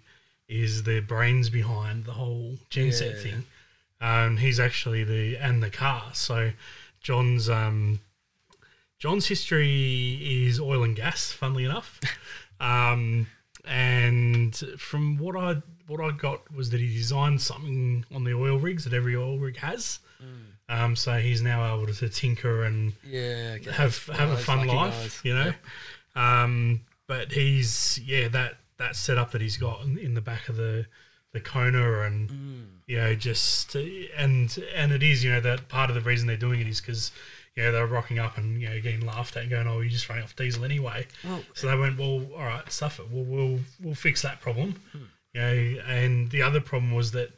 is the brains behind the whole genset Yeah. thing. Um, he's actually the and the car. So John's um, John's history is oil and gas, funnily enough. um, and from what I what I got was that he designed something on the oil rigs that every oil rig has. Um, so he's now able to tinker and Yeah, okay. have have a fun life, guys. you know. Yep. Um, but he's yeah that that setup that he's got in, in the back of the the Kona and Mm. you know just and and it is you know that part of the reason they're doing it is because you know they're rocking up and you know getting laughed at and going oh you're just running off diesel anyway. Well, So they went well all right stuff it we'll we'll, we'll fix that problem. Hmm. You know and the other problem was that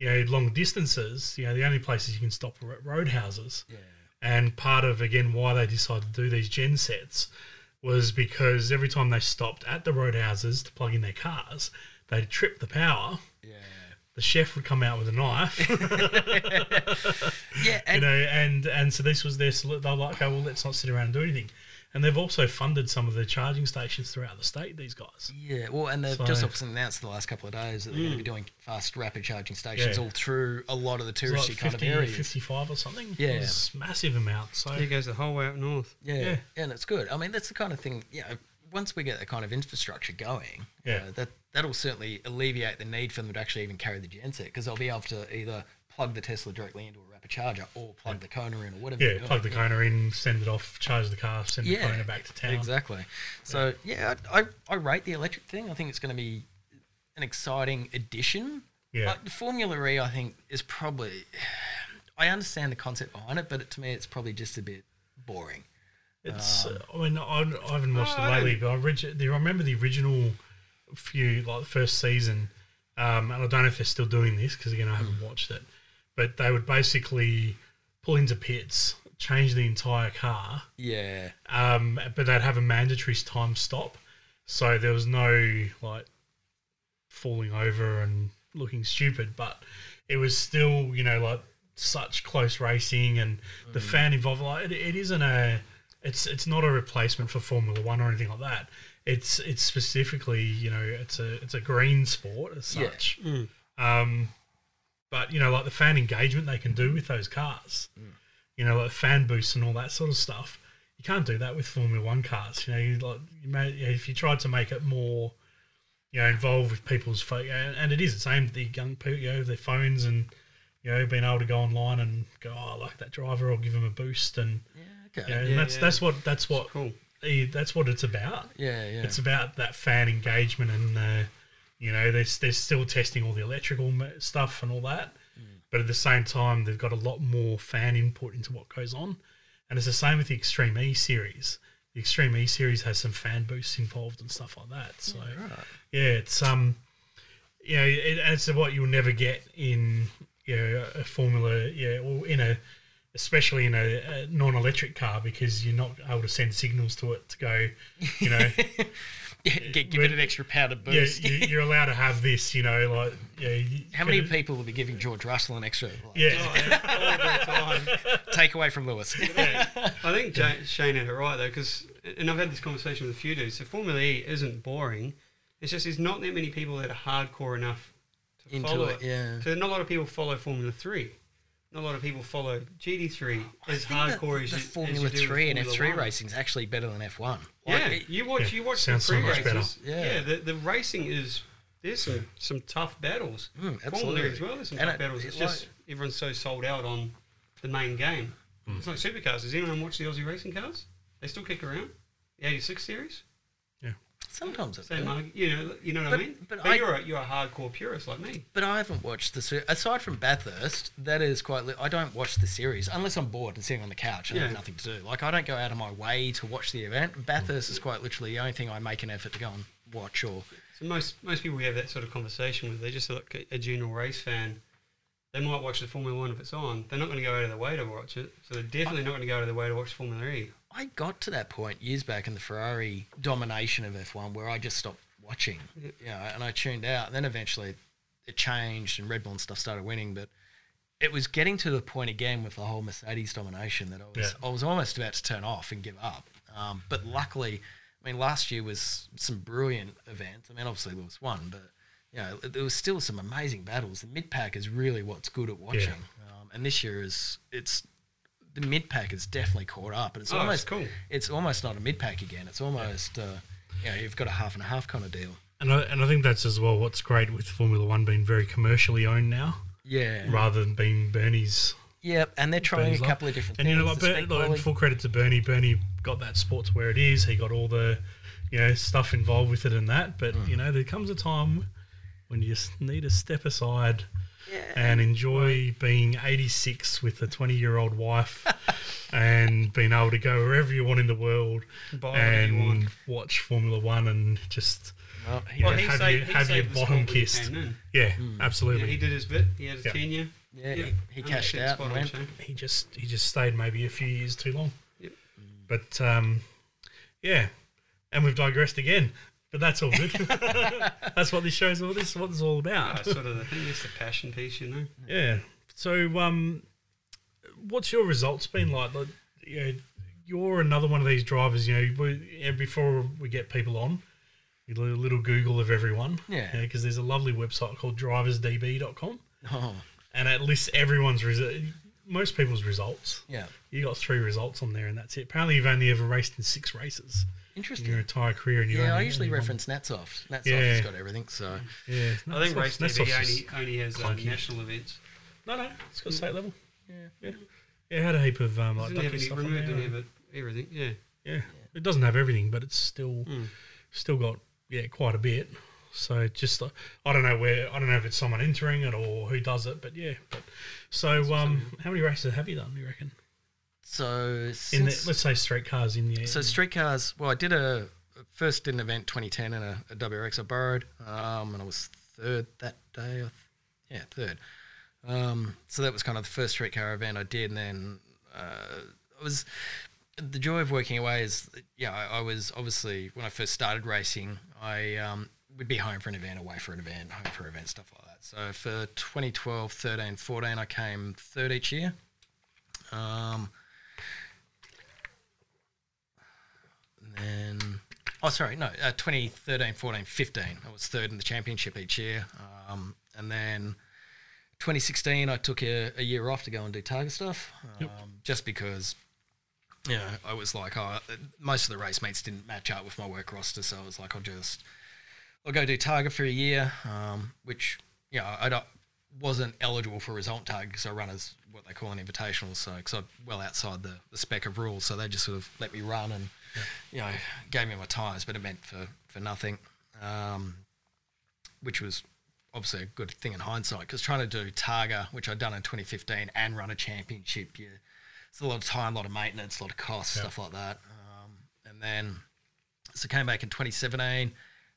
you know long distances you know the only places you can stop are at roadhouses. yeah. And part of again why they decided to do these gen sets was because every time they stopped at the roadhouses to plug in their cars, they'd trip the power. Yeah. The chef would come out with a knife, Yeah, you know, and and so this was their they're like, okay, well, let's not sit around and do anything. And they've also funded some of the charging stations throughout the state. These guys, yeah, well, and they've So- just obviously announced the last couple of days that they're going to be mm. doing fast rapid charging stations Yeah. all through a lot of the touristy like kind of areas. 55 or something. Yeah. it was massive amount. So Here goes the whole way up north. Yeah, Yeah. and it's good. I mean, that's the kind of thing. You know, once we get that kind of infrastructure going, you Yeah. know, that that'll certainly alleviate the need for them to actually even carry the genset because they'll be able to either plug the Tesla directly into a rapid charger or plug the Kona in or whatever. yeah, plug the. Kona in, send it off, charge the car, send the Kona back to town. Exactly. So yeah, I, I, I rate the electric thing. I think it's going to be an exciting addition. Yeah. Like, the Formula E, I think, is probably. I understand the concept behind it, but it, to me, it's probably just a bit boring. It's. Um, I mean, I, I haven't watched Oh, it lately, but I, reg- the, I remember the original few, like the first season, um, and I don't know if they're still doing this because again, I haven't Hmm. watched it. But they would basically pull into pits, change the entire car, Yeah. um, but they'd have a mandatory time stop, so there was no like falling over and looking stupid, but it was still you know like such close racing and the fan involved. Like it, it isn't a, it's it's not a replacement for Formula One or anything like that. It's it's specifically you know it's a it's a green sport as Yeah. such. Mm. Um, but you know like the fan engagement they can do with those cars, you know like fan boosts and all that sort of stuff. You can't do that with Formula One cars. You know, you like you may, you know, if you tried to make it more, you know, involved with people's pho- and, and it is it's aimed at the young people, you know, their phones and you know being able to go online and go, oh, I like that driver, I'll give him a boost, and Yeah. Okay. you know, Yeah, and that's yeah. that's what that's what Cool. eh, that's what it's about. Yeah. Yeah. It's about that fan engagement and uh, you know they're, they're still testing all the electrical stuff and all that, but at the same time they've got a lot more fan input into what goes on, and it's the same with the Extreme E series. the Extreme E Series has some fan boosts involved and stuff like that. So Right. yeah, it's um, you know, it, it's what you'll never get in you know a Formula, yeah, or in a especially in a, a non-electric car because you're not able to send signals to it to go, you know, Yeah, gi- give it an extra powder yeah, boost. you, you're allowed to have this, you know, like yeah. you- How many could- people will be giving George Russell an extra like, Yeah, all the time. take away from Lewis? I think Ja Shane had it right though, because and I've had this conversation with a few dudes. So Formula E isn't boring. It's just there's not that many people that are hardcore enough to Into follow it, it. yeah. So not a lot of people follow Formula Three. Not a lot of people follow GT3 as hardcore as the you, Formula as you do with Three and F3 One. racing is actually better than F one. Yeah, you watch Yeah, you watch sounds the so pre much better. Yeah. Yeah, the, the racing is there's some some tough battles. Mm, Formula as well. There's some And tough it- battles. it It's like- just everyone's so sold out on the main game. Mm. It's like supercars. Does anyone watch the Aussie racing cars? They still kick around. The '86 series. Sometimes it's Same, arg- you know, you know what But- I mean. but But, I- you're a, you're a hardcore purist like me. But I haven't watched the se- aside from Bathurst. That is quite. Li- I don't watch the series unless I'm bored and sitting on the couch and I have Yeah. nothing to do. Like I don't go out of my way to watch the event. Mm. Bathurst is quite literally the only thing I make an effort to go and watch. Or So most most people we have that sort of conversation with, they're just like a, a junior race fan. They might watch the Formula One if it's on. They're not going to go out of their way to watch it. So they're definitely not going to go out of their way to watch Formula E. I got to that point years back in the Ferrari domination of F1 where I just stopped watching, you know, and I tuned out. And then eventually it changed and Red Bull and stuff started winning. But it was getting to the point again with the whole Mercedes domination that I was, Yeah. I was almost about to turn off and give up. Um, but luckily, I mean, last year was some brilliant events. I mean, obviously there was one, but you know, there was still some amazing battles. The mid pack is really what's good at watching. Um, and this year is it's the mid pack is definitely caught up, and it's Oh, it's almost cool. It's almost not a mid pack again. It's almost uh, you know you've got a half and a half kind of deal. and I, and I think that's as well what's great with Formula One being very commercially owned now, Yeah, rather than being Bernie's. Yep, and they're trying Bernie's a lot. couple of different And things. you know, like, Ber- like, full credit to Bernie. Bernie got that sport to where it is. He got all the, you know, stuff involved with it and that. But Hmm. you know, there comes a time when you just need to step aside Yeah. and enjoy being 86 with a 20 year old wife and being able to go wherever you want in the world Buy whatever you want. and watch Formula One and just Well, you know, he have, saved- your, have your bottom sport when he kissed. came in. Yeah, You know, absolutely. he did his bit. He had his Yeah. tenure. yeah, Yeah. he, he cashed out and went. He just he just stayed maybe a few years too long. Yep. But um, yeah, and we've digressed again. But that's all good. that's what this show's all this what it's all about. sort of the thing. It's the passion piece, you know. Yeah. So um, what's your results been like? like you know, you're another one of these drivers. You know, we, before we get people on. You do a little Google of everyone. Yeah. Because there's a lovely website called driversdb.com Oh, and it lists everyone's resu- most people's results. yeah, You got three results on there, and that's it. Apparently, you've only ever raced in six races in interesting. your entire career. And you Yeah, I usually only won- reference Natsoft. Natsoft Yeah. has got everything, so Yeah, I think Race that's TV only only has um, national events. No, no, it's got state level. yeah. Yeah, yeah, it had a heap of um, like Didn't have ducky any, stuff on removed there. any of it, everything. Yeah. Yeah, it doesn't have everything, but it's still Mm. still got yeah quite a bit. So just uh, I don't know where I don't know if it's someone entering it or who does it, but yeah. But so um, how many races have you done? Do you reckon? So In the, let's say street cars in the air. so streetcars. Well, I did a first did an event 2010 in a, a WRX I borrowed, um, and I was third that day. Yeah, third. Um, so that was kind of the first streetcar event I did, and then uh, I was the joy of working away is yeah I, I was obviously when I first started racing I um, would be home for an event away for an event home for an event stuff like that so for 2012 13 14 I came third each year um, and then oh sorry no uh, 2013 14 15 I was third in the championship each year. Um, and then 2016 I took a, a year off to go and do Targa stuff um, just because you know, I was like, oh, most of the race mates didn't match up with my work roster, so I was like, I'll just, I'll go do Targa for a year, um, which, you know, I don't, wasn't eligible for result tag because I run as what they call an invitational, so because I'm well outside the, the spec of rules, so they just sort of let me run and, you know, gave me my tires, but it meant for for nothing, um, which was obviously a good thing in hindsight because trying to do Targa, which I'd done in 2015, and run a championship, you it's a lot of time, a lot of maintenance, a lot of costs, stuff like that. Um, and then so came back in 2017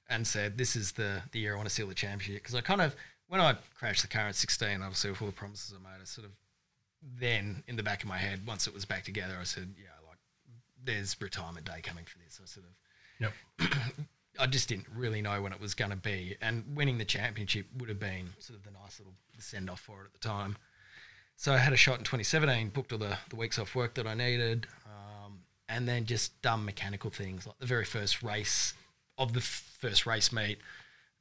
and said, "This is the the year I want to seal the championship." Because I kind of when I crashed the car at 16, obviously with all the promises I made, I sort of then in the back of my head, once it was back together, I said, "Yeah, there's retirement day coming for this." I sort of Yep. I just didn't really know when it was going to be, and winning the championship would have been sort of the nice little send off for it at the time. So I had a shot in 2017, booked all the, the weeks off work that I needed, um, and then just dumb mechanical things like the very first race of the f- first race meet.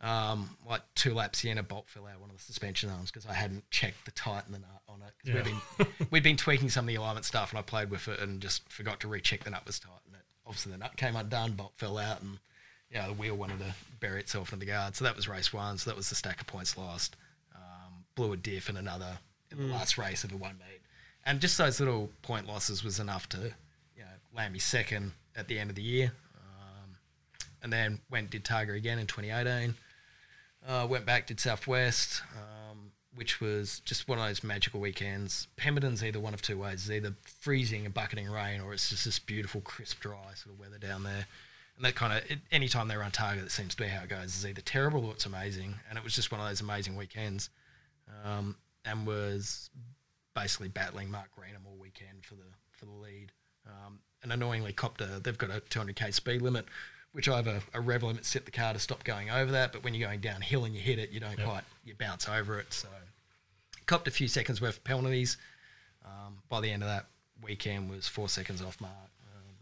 Um, like two laps in, a bolt fell out one of the suspension arms because I hadn't checked the tighten the nut on it. Yeah. we'd been we'd been tweaking some of the alignment stuff, and I played with it and just forgot to recheck the nut was tight. And it, obviously the nut came undone, bolt fell out, and yeah, the wheel wanted to bury itself in the guard. So that was race one. So that was the stack of points lost. Um, blew a diff in another in the last race of a one meet, and just those little point losses was enough to you know land me second at the end of the year. Um, and then went did Targa again in 2018. Uh, went back did Southwest, um, which was just one of those magical weekends. Pemberton's either one of two ways: it's either freezing and bucketing rain, or it's just this beautiful, crisp, dry sort of weather down there. And that kind of any time they run Targa, that seems to be how it goes. It's either terrible or it's amazing. And it was just one of those amazing weekends, um, and was basically battling Mark Greenham all weekend for the for the lead. Um, and annoyingly, copped a they've got a 200k speed limit, which I have a, a rev limit set the car to stop going over that. But when you're going downhill and you hit it, you don't Yep. quite you bounce over it. So copped a few seconds worth of penalties. Um, by the end of that weekend, was four seconds off Mark. Um,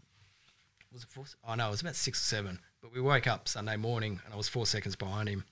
was it four? Oh no, it was about six or seven. But we woke up Sunday morning and I was four seconds behind him.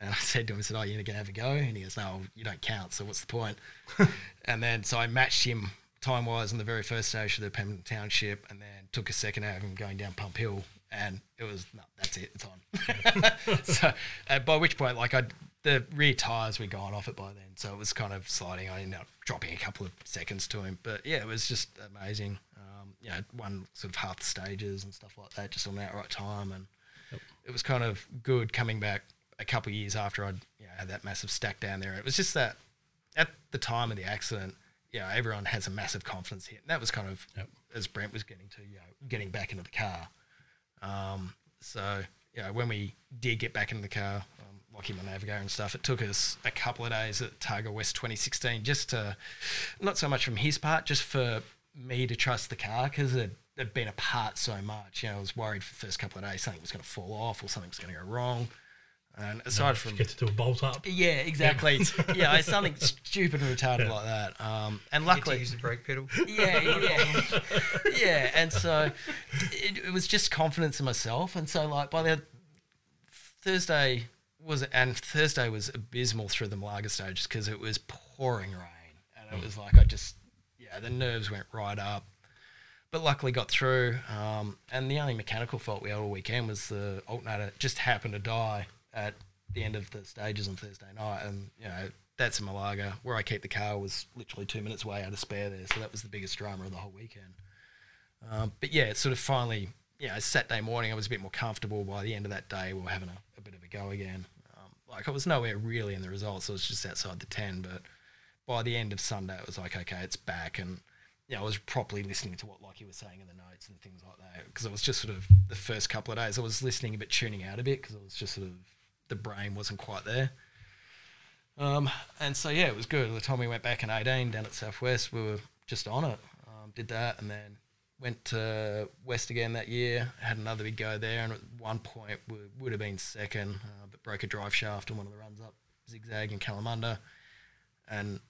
And I said to him, I said, Oh, you're going to have a go? And he goes, No, you don't count. So what's the point? and then so I matched him time wise on the very first stage of the Pemberton Township and then took a second out of him going down Pump Hill. And it was, no, that's it, it's on. so uh, by which point, like, I the rear tyres were gone off it by then. So it was kind of sliding. I ended up dropping a couple of seconds to him. But yeah, it was just amazing. Um, you know, won sort of half the stages and stuff like that, just on the outright time. And it was kind of good coming back a couple of years after I'd you know, had that massive stack down there. It was just that at the time of the accident, you know, everyone has a massive confidence hit. And that was kind of Yep. as Brent was getting to, you know, getting back into the car. Um, so, you know, when we did get back in the car, um, locking my navigator and stuff, it took us a couple of days at Targa West 2016 just to, not so much from his part, just for me to trust the car because it had been apart so much. You know, I was worried for the first couple of days something was going to fall off or something was going to go wrong. And aside from get to do a bolt up. yeah, exactly. yeah, it's something stupid and retarded like that. Um, and Get to luckily, use the brake pedal. yeah, yeah, yeah. And so it, it was just confidence in myself. And so like by the Thursday was and Thursday was abysmal through the Malaga stages because it was pouring rain, and it was like I just yeah the nerves went right up. But luckily got through. Um, and the only mechanical fault we had all weekend was the alternator just happened to die at the end of the stages on Thursday night. And, you know, that's in Malaga. Where I keep the car was literally two minutes away out of spare there. So that was the biggest drama of the whole weekend. Um, but yeah, it sort of finally, you know, Saturday morning, I was a bit more comfortable. By the end of that day, we were having a, a bit of a go again. Um, like I was nowhere really in the results. I was just outside the 10. But by the end of Sunday, it was like, okay, it's back. And, you know, I was properly listening to what Lockie was saying in the notes and things like that. Because it was just sort of the first couple of days, I was listening a bit, tuning out a bit because it was just sort of the brain wasn't quite there. Um, and so yeah, it was good. The time we went back in eighteen down at Southwest, we were just on it. Um, did that, and then went to West again that year. Had another big go there, and at one point we would have been second, uh, but broke a drive shaft on one of the runs up zigzag in Kalamunda, and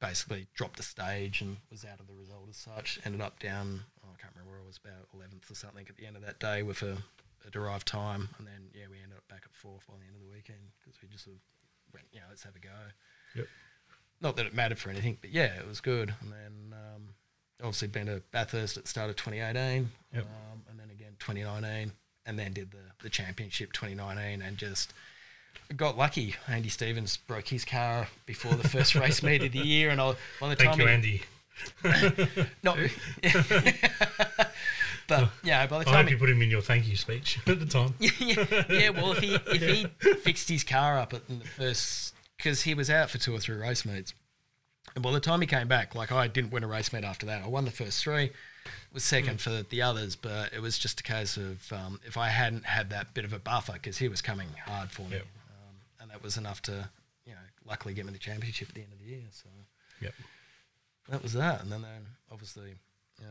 basically dropped the stage and was out of the result as such. Ended up down, oh, I can't remember where I was, about eleventh or something at the end of that day with a, a derived time, and then yeah, we ended up back at fourth by the end of the weekend because we just sort of went, you know, let's have a go. Yep. Not that it mattered for anything, but yeah, it was good. And then um, obviously been to Bathurst at the start of 2018, Yep. um, and then again 2019, and then did the the championship 2019, and just got lucky. Andy Stevens broke his car before the first race meet of the year, and I, by the Thank time you, he- Andy. no, but yeah, by the I time hope you put him in your thank you speech at the time. yeah, yeah, well, if he if he fixed his car up at the first, because he was out for two or three race meets, and by the time he came back, like I didn't win a race meet after that. I won the first three, was second for the others, but it was just a case of um, if I hadn't had that bit of a buffer because he was coming hard for me, Yep. um, and that was enough to, you know, luckily get me the championship at the end of the year. So Yep. that was that, and then, then obviously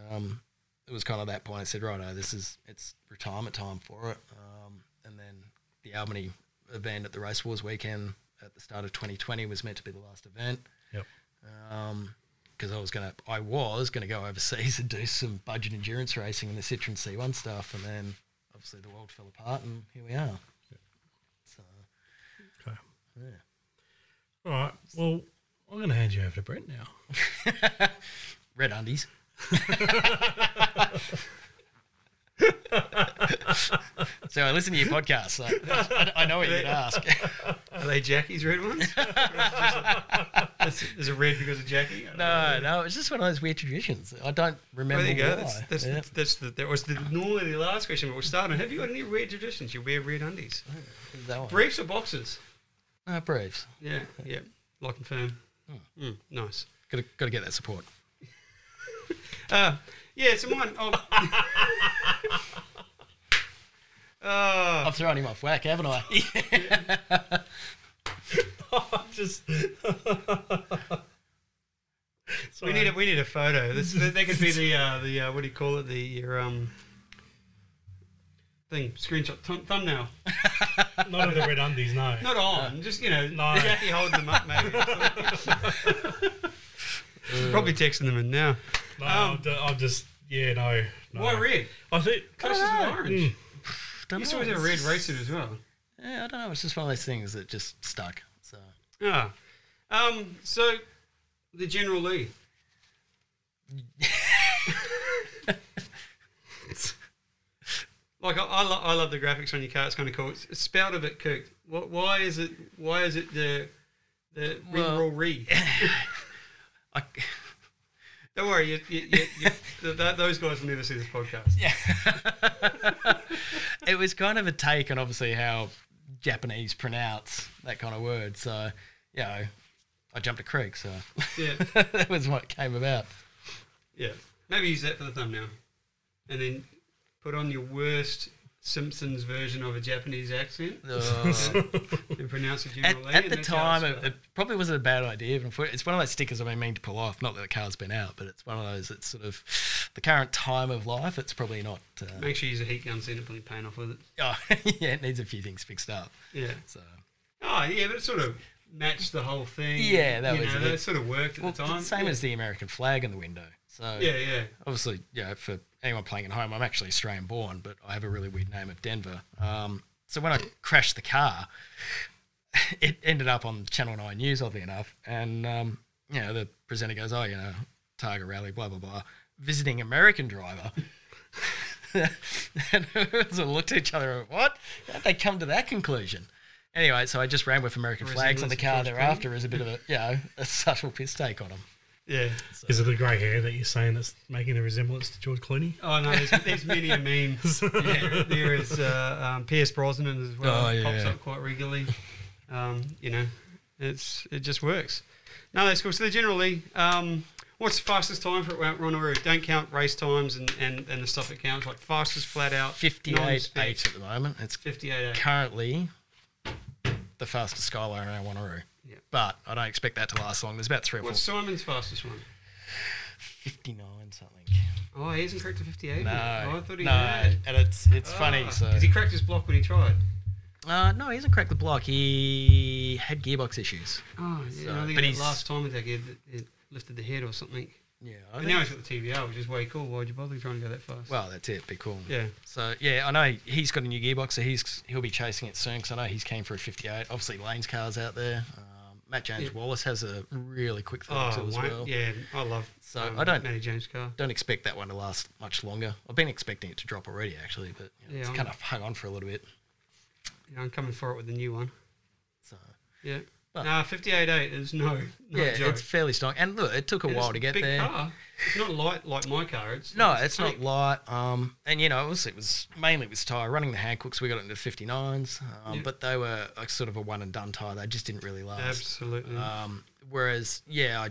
um, it was kind of that point. I said, right, no, this is it's retirement time for it, um, and then the Albany event at the Race Wars weekend at the start of 2020 was meant to be the last event Yep. because I was gonna, I was gonna go overseas and do some budget endurance racing and the Citroen C1 stuff, and then obviously the world fell apart, and here we are. So Okay. yeah, All right. Well, I'm going to hand you over to Brent now. red undies. so I listen to your podcast. So I, I know what you'd ask. Are they Jackie's red ones? Is is it red because of Jackie? No, no, it's just one of those weird traditions. I don't remember Well, there you go. why. That's, that's, Yeah. that's the, that was the, normally the last question, but we're starting. Have you got any weird traditions? You wear red undies. One? Briefs or boxes? Uh, Braves. Yeah, yeah. Lock and firm. Mm, nice. Got to, got to get that support. Uh, yeah, so mine. Oh. Uh, I've thrown him off whack, haven't I? Just. we need a we need a photo. This that that could be the uh, the uh, what do you call it? The your um thing screenshot thumb, thumbnail. Not of the red undies, no. Not on, just you know, No. Jackie holding them up, maybe. Probably texting them in now. No, Um, I'm, ju- I'm just. Yeah, no. no. Why red? I think. Clashes with orange. Mm. Don't You used to always have a red race suit as well. Yeah, I don't know. It's just one of those things that just stuck. So Ah. Um, so the General Lee. like I, I, lo- I love the graphics on your car. It's kind of cool. It's, it's spelled a bit cooked. What, why is it? Why is it the the ring Well- roll re? I, Don't worry, you, you, you, you, th- th- those guys will never see this podcast. yeah, it was kind of a take on obviously how Japanese pronounce that kind of word. So you know, I jumped a creek. So Yeah, that was what came about. yeah. Maybe use that for the thumbnail, and then put on your worst Simpsons version of a Japanese accent Uh, and pronounce it at, at the time, it, it probably wasn't a bad idea. But unfor- it's one of those stickers I've been meaning to pull off. Not that the car's been out, but it's one of those. It's sort of the current time of life. It's probably not. Uh, Make sure you use a heat gun so you don't put paint off with it. oh, yeah, it needs a few things fixed up. Yeah. So Oh, yeah, but it sort of matched the whole thing. Yeah, that you was know, it. that sort of worked at well, the time. same yeah. as the American flag in the window. So Yeah, yeah. obviously, yeah, for anyone playing at home, I'm actually Australian born, but I have a really weird name of Denver. Um, so when I crashed the car, it ended up on Channel 9 News, oddly enough. And, um, you know, the presenter goes, oh, you know, Targa Rally, blah, blah, blah. Visiting American driver. and we sort of looked at each other and went, what? How'd they come to that conclusion? Anyway, so I just ran with American flags on the car Resemblance to George thereafter as a bit of a, you know, a subtle piss take on them. Yeah. Is it the grey hair that you're saying that's making the resemblance to George Clooney? Oh, no, there's, there's many a meme. there, there is uh, um, Pierce Brosnan as well. Oh, It Pops up quite regularly. Um, you know, it's it just works. No, that's cool. So the General Lee, um, what's the fastest time for it? Wanneroo? Don't count race times and, and, and the stuff that counts. Like fastest flat out. 58 8 at the moment. It's 58 currently the fastest Skyliner in Wanneroo. Yeah. But I don't expect that to last long. There's about three or four. What's Simon's fastest one? 59 something. Oh, he hasn't cracked a 58. No, Oh, I thought he no, had. and it's it's funny. So Because he cracked his block when he tried. uh, no, he hasn't cracked the block. He had gearbox issues. Oh, yeah. So- I think but that he's- last time attack, it, it lifted the head or something. Yeah, I But now he's got the TVR, which is way cool. Why'd you bother trying to go that fast? well, that's it. Be cool. yeah. So yeah, I know he's got a new gearbox, so he's he'll be chasing it soon. Because I know he's keen for a 58. Obviously, Lane's car's out there. Um, Matt James Yeah. Wallace has a really quick Oh, as well. yeah, I love. So, um, I don't- Matty James car. Don't expect that one to last much longer. I've been expecting it to drop already, actually, but you know, Yeah, it's I'm- kind of hung on for a little bit. Yeah, I'm coming for it with a new one. So Yeah. Well- nah, 58.8 is no, no yeah, joke. it's fairly strong. And look, it took a And while to get big there. Car. It's not light like my car. It's No, it's it's not light. Um, and you know, it was, it was mainly it was tire running the Hankooks. We got it into 59s, um, Yeah. but they were like sort of a one and done tire. They just didn't really last. Absolutely. Um, whereas, yeah, I,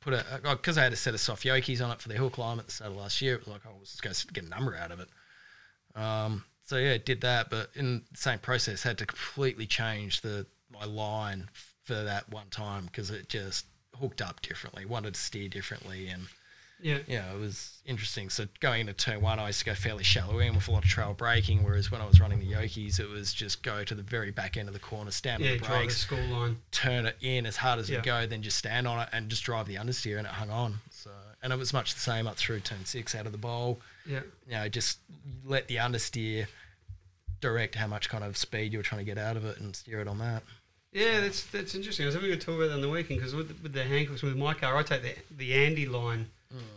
put a because I had a set of soft Yokies on it for the hill climb at the start of last year. It was like, oh, let's just go get a number out of it. Um, so yeah, it did that, but in the same process, had to completely change the my line for that one time because it just hooked up differently, wanted to steer differently, and Yeah. yeah, it was interesting. So going into turn one, I used to go fairly shallow in with a lot of trail braking, whereas when I was running the Yokies, it was just go to the very back end of the corner, stand Yeah, on the brakes, school line. turn it in as hard as Yeah. it go, then just stand on it and just drive the understeer, and it hung on. So and it was much the same up through turn six out of the bowl. Yeah. You know, just let the understeer direct how much kind of speed you were trying to get out of it and steer it on that. Yeah, that's that's interesting. I was having a talk about that on the weekend because with, with the Hankooks, with my car, I take the the Andy line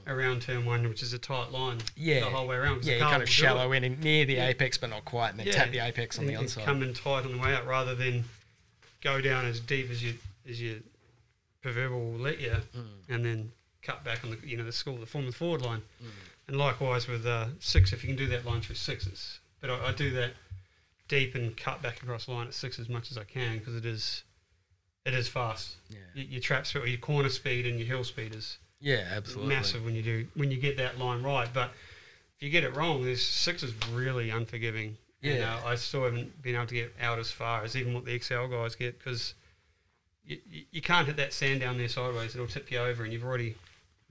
around turn one, which is a tight line Yeah. the whole way around. Yeah, kind of shallow in and near the Yeah. apex, but not quite, and then Yeah. tap the apex on And- the outside. Come in tight on the way out rather than go down as deep as you as your proverbial will let you, Mm. and then cut back on the you know the school the form the forward line. Mm. And likewise with uh, six, if you can do that line through sixes, but I, I do that deep and cut back across the line at six as much as I can because it is it is fast. Yeah. Your, your trap speed, your corner speed, and your hill speed is Yeah, absolutely. massive when you do when you get that line right. But if you get it wrong, this six is really unforgiving. And, Yeah. uh, I still haven't been able to get out as far as even what the XL guys get because you, you, you can't hit that sand down there sideways. It'll tip you over, and you've already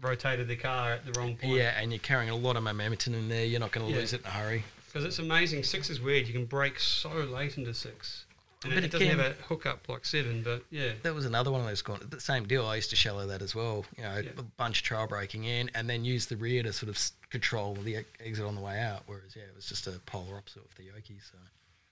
rotated the car at the wrong point. Yeah, and you're carrying a lot of momentum in there. You're not going to Yeah. lose it in a hurry. Because it's amazing. Six is weird. You can break so late into six. And But it, it doesn't again- have a hookup like seven, but yeah. That was another one of those corners. The same deal. I used to shallow that as well. You know, Yeah. a bunch of trail braking in, and then use the rear to sort of control the e- exit on the way out. Whereas, yeah, it was just a polar opposite of the Yoki. So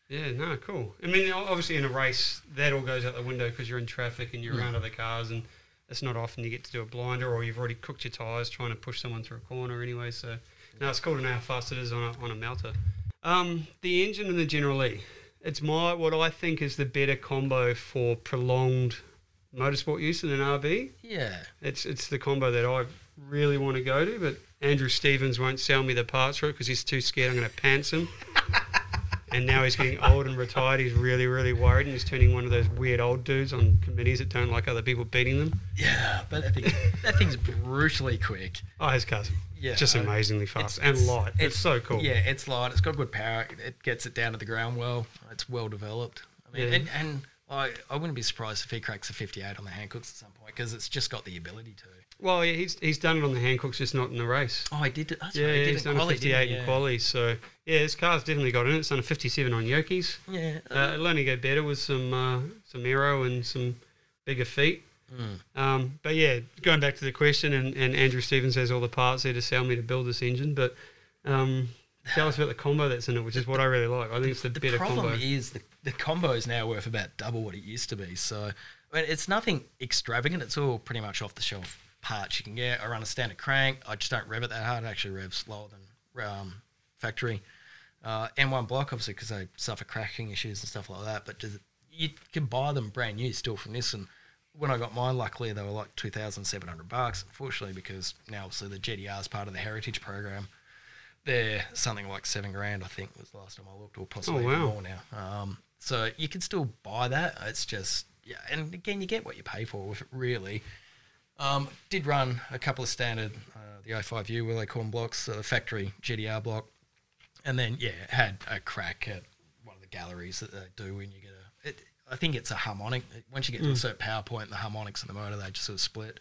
Yeah, no, cool. I mean, obviously in a race, that all goes out the window because you're in traffic and you're Mm. around other cars, and it's not often you get to do a blinder or you've already cooked your tyres trying to push someone through a corner anyway. So, no, it's cool to know how fast it is on a, on a melter. Um, the engine and the General E. It's my what I think is the better combo for prolonged motorsport use in an RV. yeah, It's it's the combo that I really want to go to, but Andrew Stevens won't sell me the parts for it because he's too scared I'm going to pants him. and now he's getting old and retired. He's really really worried, and he's turning one of those weird old dudes on committees that don't like other people beating them. yeah. But that, thing, that thing's brutally quick. Oh, his car's Yeah, just amazingly fast and it's- light. It's, so cool. Yeah, it's light. It's got good power. It gets it down to the ground well. It's well developed. I mean, Yeah. and, and I, I wouldn't be surprised if he cracks a 58 on the Hankooks at some point because it's just got the ability to. Well, yeah, he's he's done it on the Hankooks, just not in the race. Oh, I did. That's yeah, right. Did he's it done quali, a 58 he? in yeah. quali. So yeah, his car's definitely got in it. It's done a 57 on Yoki's. Yeah. Uh, it'll only get better with some uh, some aero and some bigger feet. Mm. Um, but yeah, going back to the question, and, and Andrew Stevens has all the parts there to sell me to build this engine. But um, tell us about the combo that's in it, which is what I really like. I think it's the, The better problem combo. is the the combo is now worth about double what it used to be. So I mean, it's nothing extravagant. It's all pretty much off the shelf parts you can get. I run a standard crank. I just don't rev it that hard. It actually revs slower than um, factory. Uh, N1 block, obviously, because they suffer cracking issues and stuff like that. But does it, you can buy them brand new still from this. And When I got mine, luckily they were like two thousand seven hundred bucks. Unfortunately, because now obviously the GT-R is part of the heritage program, they're something like seven grand. I think was the last time I looked, or possibly Oh, even wow. more now. Um, so you can still buy that. It's just yeah, and again, you get what you pay for with it. Really, um, did run a couple of standard uh, the 05U where they call them blocks, uh, the factory GT-R block, and then yeah, had a crack at one of the galleries that they do when you get a. It, I think it's a harmonic. Once you get to a certain power point, the harmonics in the motor they just sort of split.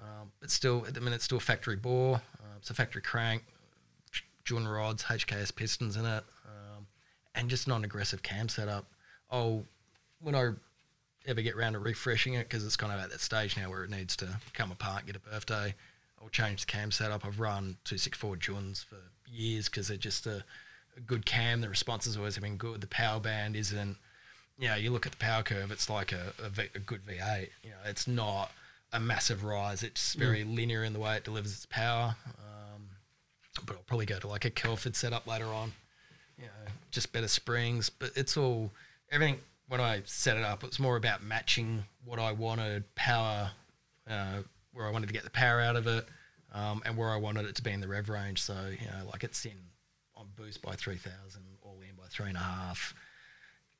Um, but still, at the minute, it's still factory bore. Uh, it's a factory crank, Jordan rods, HKS pistons in it, um, and just non-aggressive cam setup. Oh, when I ever get around to refreshing it, because it's kind of at that stage now where it needs to come apart, get a birthday, I'll change the cam setup. I've run 264 Juns for years because they're just a, a good cam. The response has always been good. The power band isn't, you know, you look at the power curve, it's like a, a, V- a good V8. You know, it's not a massive rise. It's very linear in the way it delivers its power. Um, but I'll probably go to like a Kelford setup later on. You know, just better springs. But it's all everything. When I set it up, it was more about matching what I wanted power, uh, where I wanted to get the power out of it, um, and where I wanted it to be in the rev range. So you know, like it's in on boost by three thousand, all in by three and a half,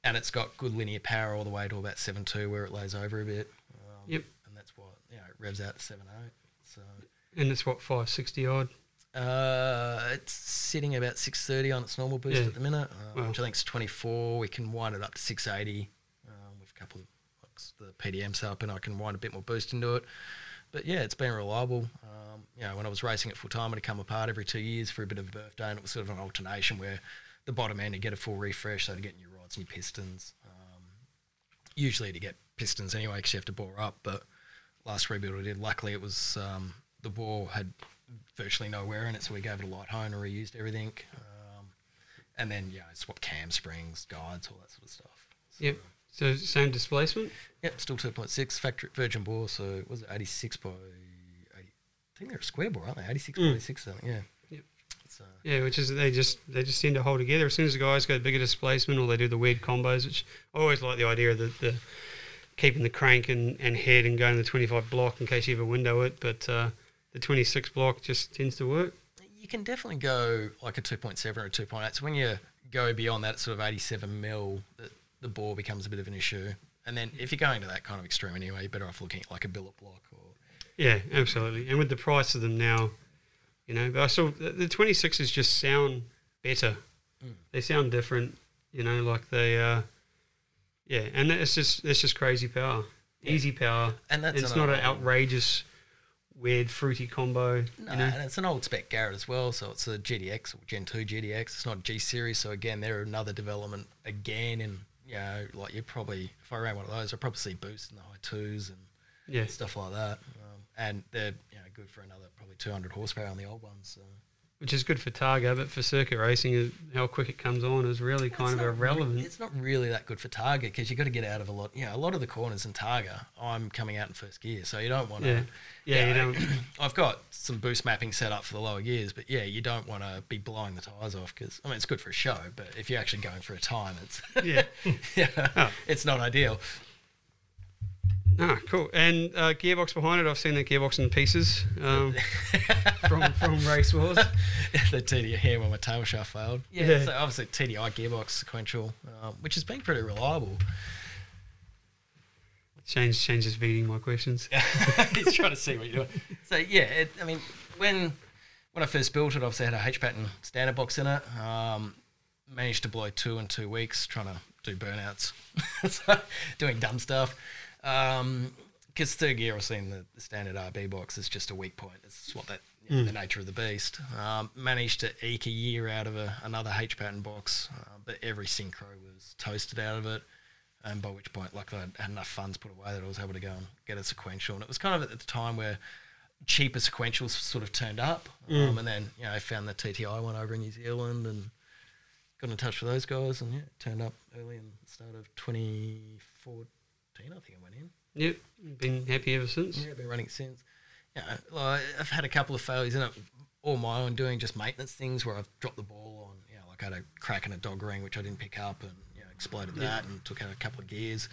and it's got good linear power all the way to about seven two, where it lays over a bit. Um, Yep. And that's what you know it revs out to seven eight. So And it's what five sixty odd. Uh, it's sitting about six thirty on its normal boost Yeah. at the minute, uh, Wow. which I think is twenty four. We can wind it up to six eighty um, with a couple of the PDMs up, and I can wind a bit more boost into it. But yeah, it's been reliable. Um, you know, when I was racing it full time, it'd come apart every two years for a bit of a birthday, and it was sort of an alternation where the bottom end to get a full refresh, so to get new rods, new pistons. Um, usually to get pistons anyway, because you have to bore up. But last rebuild I did, luckily it was um, the bore had virtually nowhere in it, so we gave it a light hone and reused everything. Um, and then yeah, I swapped cam springs, guides, all that sort of stuff. So, Yep. So same displacement. Yep, still 2.6 factory virgin bore. So was it 86 by 80? I think they're a square bore, aren't they? 86 by Mm. 86 something. Yeah. Yep. So Yeah, which is they just they just seem to hold together. As soon as the guys go bigger displacement or they do the weird combos, which I always like the idea of the, the keeping the crank and, and head and going to the twenty five block in case you ever window it, but uh, the twenty six block just tends to work. you can definitely go like a 2.7 or a 2.8. So when you go beyond that sort of 87 mil, the, the bore becomes a bit of an issue. And then if you're going to that kind of extreme anyway, you're better off looking at like a billet block or Yeah, absolutely. And with the price of them now, you know, but I saw the, the 26s just sound better. Mm. They sound different, you know, like they, uh, yeah, and it's just it's just crazy power, Yeah. easy power. and that's it's not an outrageous, weird, fruity combo. No, you know, and it's an old spec Garrett as well, so it's a GTX or Gen 2 GTX. It's not G series, so again, they're another development again. And you know, like you probably, if I ran one of those, I'd probably see boost in the high twos and yeah, stuff like that. Um, and they're you know good for another probably 200 horsepower on the old ones. So. Which is good for Targa, but for circuit racing, how quick it comes on is really kind of not re- irrelevant. It's not really that good for Targa because you've got to get out of a lot. You know, a lot of the corners in Targa, I'm coming out in first gear, so you don't want to. Yeah, yeah, you don't. I've got some boost mapping set up for the lower gears, but yeah, you don't want to be blowing the tires off because I mean it's good for a show, but if you're actually going for a time, it's Yeah. yeah, Oh. it's not ideal. Ah, cool. And uh, gearbox behind it, I've seen that gearbox in pieces um, from from Race Wars. the TDI here when my tail shaft failed. Yeah, Yeah. so obviously TDI gearbox sequential, um, which has been pretty reliable. Change changes feeding my questions. He's trying to see what you're doing. So yeah, it, I mean, when when I first built it, obviously I had a H pattern standard box in it. Um, managed to blow two in two weeks, trying to do burnouts, so, doing dumb stuff. Because third gear, I've seen the, the standard RB box is just a weak point. It's what that you know, the nature of the beast. Um, managed to eke a year out of a, another H pattern box, uh, but every synchro was toasted out of it and by which point, like I had enough funds put away that I was able to go and get a sequential. And it was kind of at the time where cheaper sequentials sort of turned up, um, and then you know I found the TTI one over in New Zealand and got in touch with those guys, and yeah, it turned up early in the start of 2014. I think I went in. Yep, been happy ever since. Yeah, been running since. Yeah, well, I've had a couple of failures in it, all my own doing just maintenance things where I've dropped the ball on, you know, like I had a crack in a dog ring which I didn't pick up and you know, exploded that and took out a couple of gears.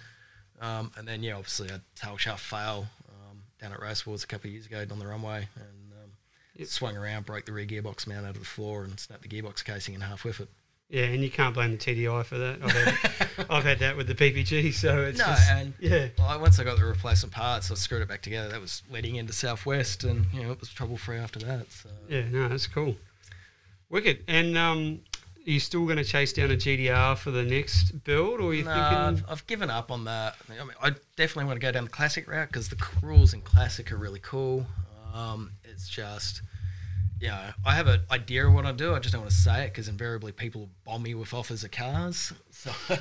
Um, and then yeah, obviously a tail shaft fail um, down at Race Wars a couple of years ago on the runway and um, Yep. swung around, broke the rear gearbox mount out of the floor and snapped the gearbox casing in half with it. Yeah, and you can't blame the TDI for that. I've had, I've had that with the PPG, so it's No, just, and yeah, Well, once I got the replacement parts, I screwed it back together. That was leading into Southwest, and you know it was trouble free after that. So yeah, no, that's cool. Wicked. And um, are you still going to chase down a GT-R for the next build, or are you No, thinking? I've, I've given up on that. I mean, I definitely want to go down the classic route because the rules in classic are really cool. Um, it's just, you know, I have an idea of what I do. I just don't want to say it because invariably people bomb me with offers of cars. So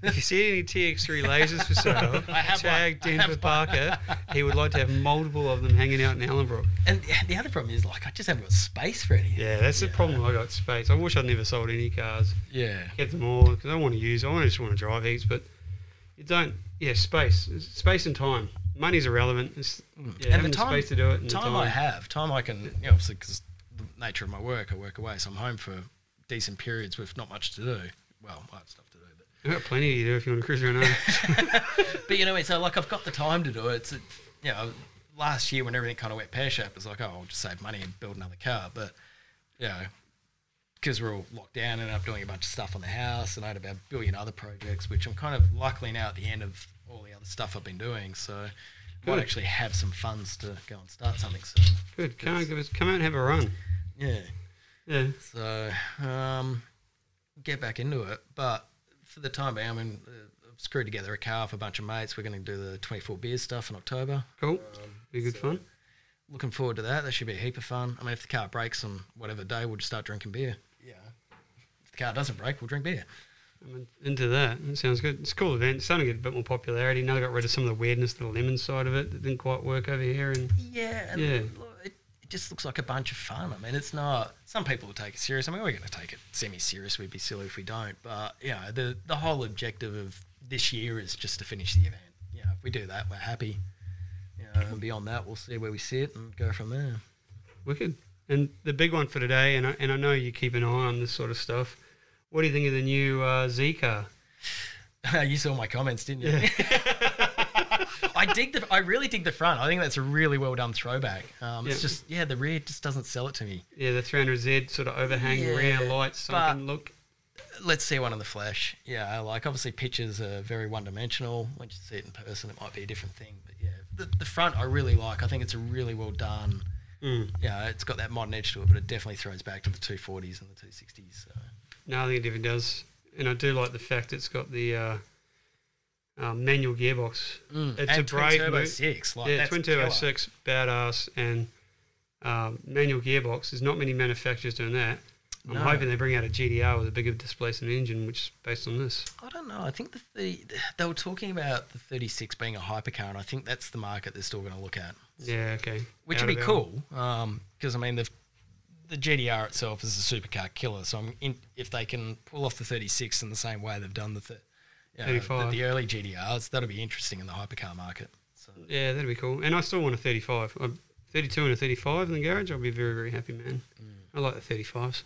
If you see any TX3 lasers for sale, tag one. Denver Parker. He would like to have multiple of them hanging out in Ellenbrook. and the- the other problem is like I just haven't got space for anything. Yeah, that's the problem. I got space. I wish I'd never sold any cars. Yeah. Kept them all because I want to use. I just want to drive heaps, but you don't. Yeah, space, space and time. Money's irrelevant. It's, mm. yeah, and the the time, space to do it. And the time, I have, time I can, you know, obviously because the nature of my work, I work away, so I'm home for decent periods with not much to do. Well, I have stuff to do, but I've got plenty to do if you want to cruise around. but you know, what uh, so like I've got the time to do it. It's, you know, last year when everything kind of went pear shaped, it was like, oh, I'll just save money and build another car. But you know, because we're all locked down, and I'm doing a bunch of stuff on the house, and I had about a billion other projects, which I'm kind of luckily now at the end of all the other stuff I've been doing. So might Good. actually have some funds to go and start something soon. Good. Come, on, give us, come out and have a run. Yeah. Yeah. So, um, get back into it. But for the time being, I mean, uh, I've screwed together a car for a bunch of mates. We're going to do the 24 beers stuff in October. Cool. Be good fun. Looking forward to that. That should be a heap of fun. I mean, if the car breaks on whatever day, we'll just start drinking beer. Yeah. If the car doesn't break, we'll drink beer. I'm into that. That sounds good. It's a cool event. It's starting to get a bit more popularity. Now they got rid of some of the weirdness, the lemon side of it that didn't quite work over here. And Yeah, and Yeah. look, it, it just looks like a bunch of fun. I mean, it's not. Some people will take it serious. I mean, we're going to take it semi-serious. We'd be silly if we don't. But yeah, the the whole objective of this year is just to finish the event. Yeah, if we do that, we're happy. You know, and beyond that, we'll see where we sit and go from there. wicked. And the big one for today, and I, and I know you keep an eye on this sort of stuff. What do you think of the new uh, Z car? you saw my comments, didn't you? I dig the. I really dig the front. I think that's a really well done throwback. Um, It's just yeah, the rear just doesn't sell it to me. Yeah, the 300Z sort of overhang Yeah, rear lights, but- look. let's see one in the flesh. Yeah, like obviously pictures are very one dimensional. Once you see it in person, it might be a different thing. But yeah, the, the front I really like. I think it's a really well done. Mm. Yeah, it's got that modern edge to it, but it definitely throws back to the 240s and the 260s. So. No, I think it definitely does. And I do like the fact it's got the uh, uh, manual gearbox. Mm. It's a brave turbo move. six. Like, yeah, twin turbo killer. six, badass, and um, manual gearbox. There's not many manufacturers doing that. I'm No. hoping they bring out a GT-R with a bigger displacement engine, which is based on this. I don't know. I think the 30, they were talking about the 36 being a hypercar, and I think that's the market they're still going to look at. Yeah, okay. which Out would be cool because I mean the the GT-R itself is a supercar killer. So I'm in, if they can pull off the 36 in the same way they've done the th- you know, the, the early GT-Rs, that'll be interesting in the hypercar market. So Yeah, that'd be cool. And I still want a 35. A 32 and a 35 in the garage, I'll be very, very happy, man. Mm. I like the 35s.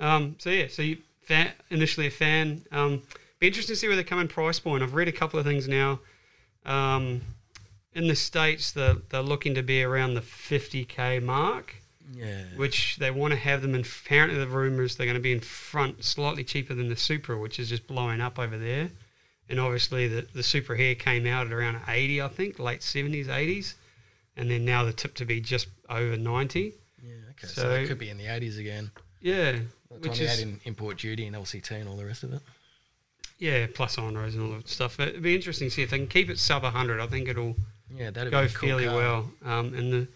Um, so, yeah, so you fan, initially a fan. Um, be interesting to see where they come in price point. I've read a couple of things now. Um, in the States, they're, they're looking to be around the 50k mark, yeah, which they want to have them in. Apparently, the rumours they're going to be in front slightly cheaper than the Supra, which is just blowing up over there. And obviously, the, the Supra here came out at around 80, I think, late 70s, 80s. And then now the tip to be just over 90. yeah, okay. So, So- it could be in the 80s again. Yeah, By the which is in import duty and LCT and all the rest of it. yeah, plus on rows and all that stuff. It'd be interesting to see if they can keep it sub 100. I think it'll Yeah, that'd go be cool fairly well. Um, and the,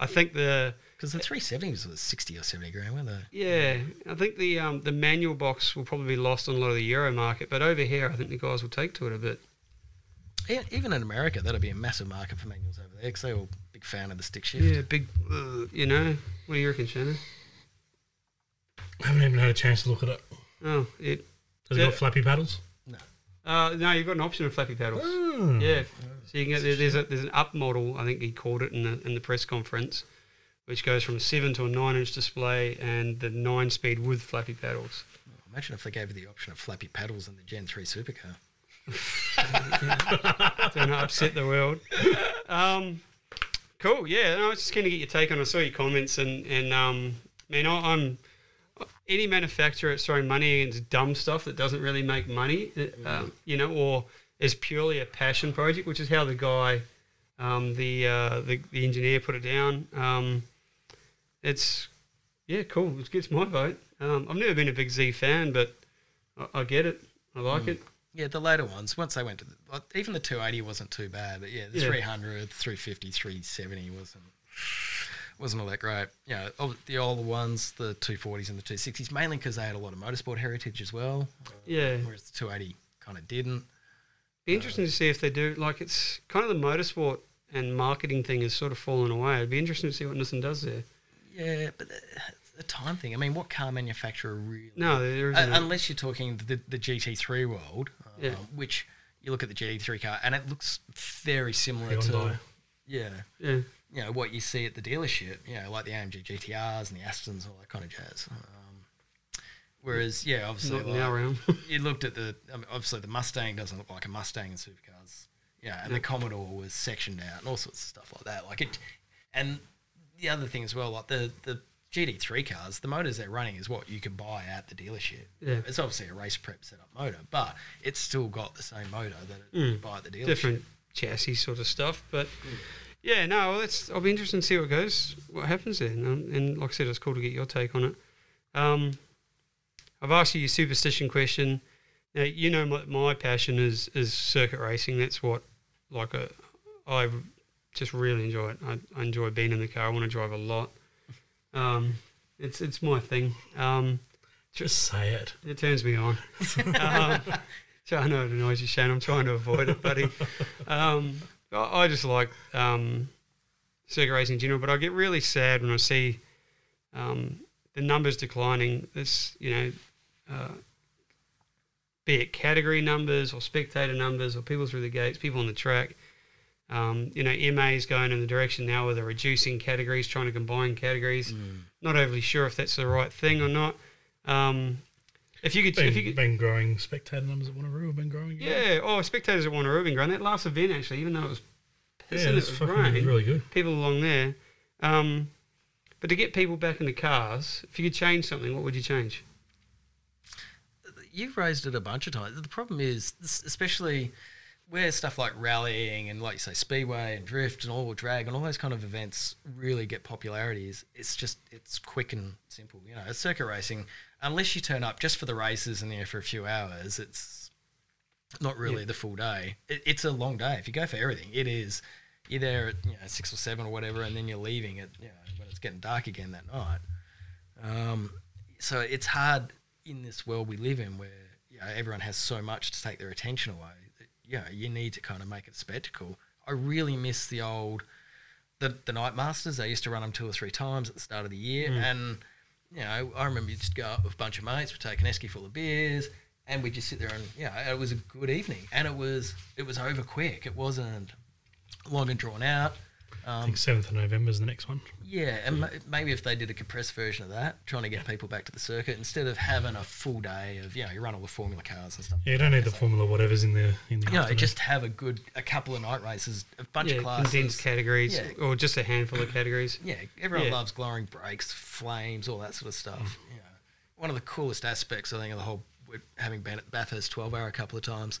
I think the Because the 370s was 60 or 70 grand, weren't they? yeah, I think the um, the manual box will probably be lost on a lot of the Euro market, but over here, I think the guys will take to it a bit. Yeah, even in America, that'll be a massive market for manuals over there because they're all big fan of the stick shift. Yeah, big, uh, you know. What do you reckon, Shannon? I haven't even had a chance to look at it. Oh, it. Has it Yeah. got flappy paddles? No. Uh, no, you've got an option of flappy paddles. Hmm. Yeah, so you can get there's a there's an up model. I think he called it in the in the press conference, which goes from a seven to a nine inch display and the nine speed with flappy paddles. Imagine if they gave you the option of flappy paddles in the Gen 3 supercar. Don't upset the world. Um, cool. Yeah, no, I was just keen to get your take on. it. I saw your comments and and um, man, I, I'm any manufacturer that's throwing money into dumb stuff that doesn't really make money, uh, um, you know, or is purely a passion project, which is how the guy, um, the, uh, the the engineer put it down. Um, it's yeah, cool. It gets my vote. Um, I've never been a big Z fan, but I, I get it. I like it. Yeah, the later ones, once they went to the, like, even the 280 wasn't too bad, but yeah, the Yeah. 300, 350, 370 wasn't wasn't all that great. Yeah, you know, the older ones, the 240s and the 260s, mainly because they had a lot of motorsport heritage as well, Yeah. whereas the 280 kind of didn't. Be interesting to see if they do. Like it's kind of the motorsport and marketing thing has sort of fallen away. It'd be interesting to see what Nissan does there. Yeah, but the, the time thing. I mean, what car manufacturer really? No, there Uh, isn't. a- unless you're talking the, the GT3 world, um, Yeah. which you look at the GT3 car and it looks very similar Hyundai. to yeah, yeah, you know what you see at the dealership, you know, like the AMG GTRs and the Astons, all that kind of jazz. Um, whereas, yeah, obviously, not like, realm. you looked at the I mean, obviously the Mustang doesn't look like a Mustang in supercars, yeah, and Yeah. the Commodore was sectioned out and all sorts of stuff like that. Like it, and the other thing as well, like the the GT3 cars, the motors they're running is what you can buy at the dealership. Yeah. It's obviously a race prep setup motor, but it's still got the same motor that it, Mm. you buy at the dealership. Different chassis sort of stuff. But yeah, no, well, that's I'll be interested to see what goes, what happens there. And, and like I said, it's cool to get your take on it. Um, I've asked you your superstition question. Now you know my, my passion is is circuit racing. That's what like a I just really enjoy it. I, I enjoy being in the car. I want to drive a lot. Um, it's it's my thing. Um, Just say it. it turns me on. um, so I know it annoys you, Shane. I'm trying to avoid it, buddy. Um, I, I just like um, circuit racing in general, but I get really sad when I see um, the numbers declining. This, you know, uh, be it category numbers or spectator numbers or people through the gates, people on the track. Um, you know, MA is going in the direction now where they're reducing categories, trying to combine categories. Not overly sure if that's the right thing or not. Um, if you could, Been, if you could, been growing spectator numbers at Wanneroo have been growing. again. yeah. Oh, spectators at Wanneroo been growing. That last event actually, even though it was yeah, it was fucking rain, really good. people along there. Um, but to get people back into cars, if you could change something, what would you change? You've raised it a bunch of times. The problem is, this- especially where stuff like rallying and, like you say, speedway and drift and all drag and all those kind of events really get popularity. Is it's just it's quick and simple. You know, circuit racing. Unless you turn up just for the races and there for a few hours, it's not really the full day. It, it's a long day. If you go for everything, it is. You're there at you know six or seven or whatever, and then you're leaving at you know when it's getting dark again that night. Um, so it's hard in this world we live in where you know, everyone has so much to take their attention away. You know, you need to kind of make it spectacle. I really miss the old the the night masters. They used to run them two or three times at the start of the year, mm. and you know, I remember you'd just go up with a bunch of mates, we'd take an esky full of beers, and we'd just sit there and yeah, it was a good evening, and it was it was over quick. It wasn't long and drawn out. I Um, think seventh of November is the next one. yeah, and ma- maybe if they did a compressed version of that, trying to get people back to the circuit instead of having a full day of you know you run all the formula cars and stuff. Yeah, you don't need the Formula whatever's in the in the. You know, just have a good a couple of night races, a bunch yeah, of classes. condensed categories, Yeah. or just a handful of categories. Yeah, everyone Yeah. loves glowing brakes, flames, all that sort of stuff. You know, one of the coolest aspects I think of the whole with having been at Bathurst 12 hour a couple of times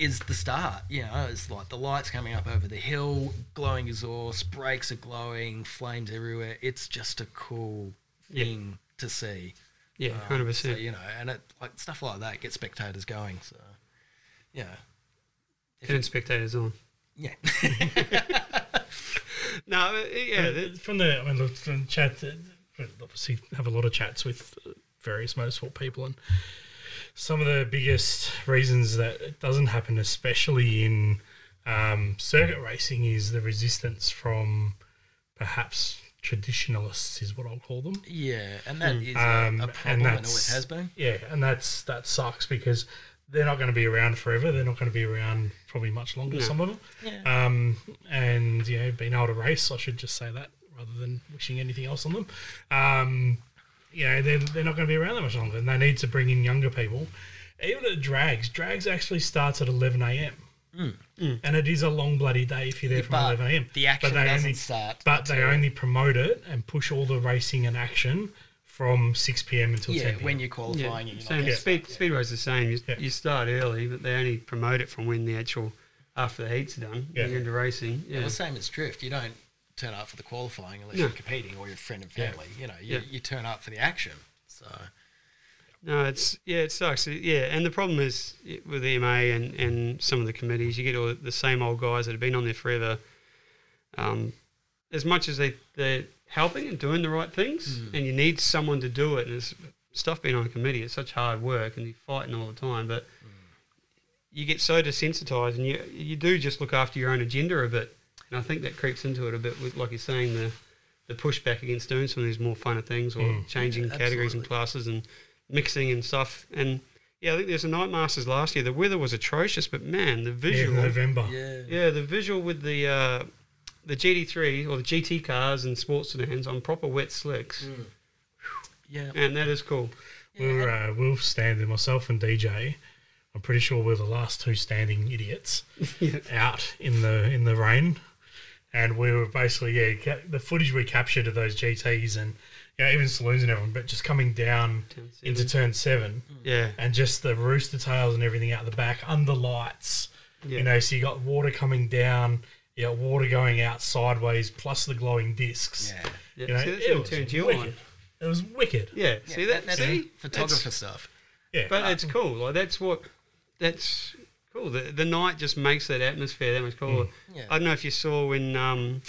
is the start. You know, it's like the lights coming up over the hill, glowing exhaust, brakes are glowing, flames everywhere. It's just a cool Yeah. thing to see. Yeah, Um, hundred So, percent. you know, and it, like stuff like that gets spectators going. So, yeah, if Turn spectators on. yeah. No, uh, yeah, Yeah, from the I mean, look, from chat, uh, obviously have a lot of chats with uh, various motorsport people, and some of the biggest reasons that it doesn't happen, especially in um, circuit racing, is the resistance from perhaps traditionalists, is what I'll call them. Yeah, and that is Um, a, a and problem, and, that's- always has been. Yeah, and that's that sucks because they're not going to be around forever. They're not going to be around probably much longer. No. Some of them. Yeah. Um, and you know, being able to race, I should just say that rather than wishing anything else on them. Um, you know, they're, they're not going to be around that much longer, and they need to bring in younger people. Even at drags, drags actually starts at 11 a.m. Mm. Mm. And it is a long bloody day if you're there from But 11 a.m. the action but they doesn't only, start But they only promote it and push all the racing and action from 6 p.m. until Yeah, 10 p.m. when you're qualifying, yeah. you're not Same, getting speed, stuck, yeah. Speedway's the same. You, Yeah. you start early, but they only promote it from when the actual after the heats are done. Yeah. You're into racing. Yeah, Yeah, well, same as drift. You don't turn up for the qualifying unless No. you're competing or you're friend and Yeah. family. You know, you, Yeah. you turn up for the action. So No, it's yeah, it sucks. Yeah, and the problem is with the MA and, and some of the committees, you get all the same old guys that have been on there forever. Um, as much as they they're helping and doing the right things, Mm. and you need someone to do it. And it's stuff being on a committee. It's such hard work, and you're fighting all the time. But Mm. you get so desensitized, and you you do just look after your own agenda a bit. And I think that creeps into it a bit with, like you're saying, the the pushback against doing some of these more funner things or Mm. changing Yeah, categories and classes and mixing and stuff. And yeah, I think there's a night masters last year. The weather was atrocious, but man, the visual, yeah, November. yeah, the visual with the uh, the GT3 or the GT cars and sports sedans on proper wet slicks, Mm. yeah. and that is cool. We were uh, we were standing, myself and DJ. I'm pretty sure we're the last two standing idiots Yeah. out in the in the rain, and we were basically yeah ca- the footage we captured of those GTS and yeah even saloons and everyone, but just coming down Turn into turn seven mm. Yeah, and just the rooster tails and everything out the back under lights, Yeah. You know, so you got water coming down, you got water going out sideways, plus the glowing discs. Yeah. Yeah, You know, see, that's it was turns you wicked. on. It was wicked. Yeah, see that? that's see, photographer That's- stuff. Yeah. but uh, it's cool. Like that's what that's cool. The the night just makes that atmosphere that much cooler. Yeah. I don't know if you saw when um,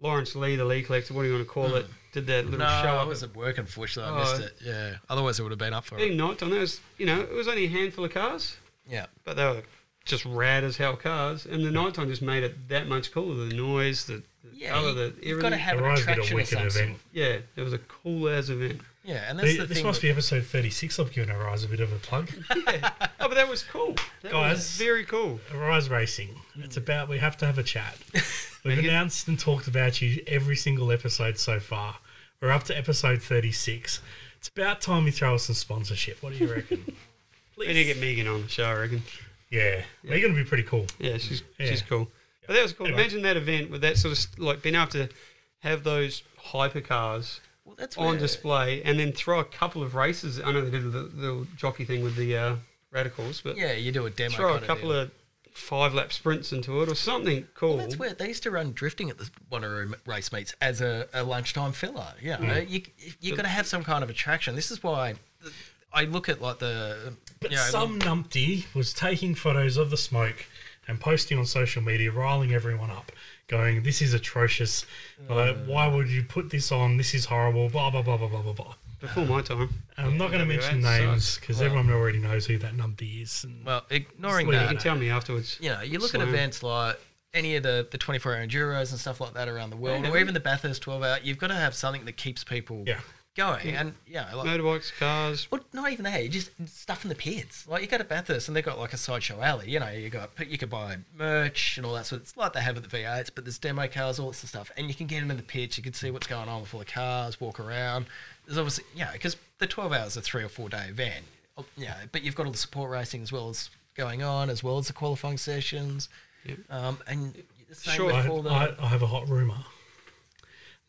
Lawrence Lee, the Lee collector, what do you want to call it, did that little No, show I was at work, unfortunately. I Oh. missed it. Yeah. Otherwise, it would have been up for Being it. night time, there was you know it was only a handful of cars, Yeah. but they were just rad as hell cars, and the nighttime just made it that much cooler. The noise, the, the Yeah. colour, you, the you've got to have an Horizon did a attraction of wicked some event. Yeah, it was a cool as event. Yeah, and that's The- the this thing. must be episode 36. I've given Arise a bit of a plug. Yeah. but that was cool. That Guys. was very cool. Arise Racing. It's about, we have to have a chat. We've announced and talked about you every single episode so far. We're up to episode 36. It's about time we throw us some sponsorship. What do you reckon? We need to get Megan on the show, I reckon. yeah. Megan would be pretty cool. Yeah, she's Yeah. she's cool. But that was cool. Anyway. Imagine that event with that sort of like being able to have those hypercars well, that's on where- display and then throw a couple of races. I know they did the little jockey thing with the uh, radicals, but Yeah, you do a demo. throw a couple deal. of five lap sprints into it or something cool. Well, that's where they used to run drifting at the Wanneroo race meets as a, a lunchtime filler. You know, you you got to have some kind of attraction. This is why I look at like the But you know, some numpty was taking photos of the smoke and posting on social media, riling everyone up, going, "This is atrocious. Uh, why would you put this on? This is horrible." Blah blah blah blah blah blah blah. Before my time. I'm not going to mention names because Well- everyone already knows who that numpty is. And well, ignoring that, You can tell me afterwards. you know, you look at events like any of the, the 24 hour enduros and stuff like that around the world, Yeah. or even the Bathurst 12 hour, you've got to have something that keeps people Yeah. Going. And, yeah, like, Motorbikes, cars. Well, not even that. You just stuff in the pits. Like you go to Bathurst and they've got like a sideshow alley. You know, you got you could buy merch and all that sort. It's like they have at the V8s, but there's demo cars, all this stuff, and you can get into the pits. You can see what's going on before the cars, walk around. There's obviously yeah, because the 12 hours a three or four day event. Oh, Yeah, but you've got all the support racing as well as going on, as well as the qualifying sessions. Yep. Um, and same Sure. with I, the I, I have a hot rumor.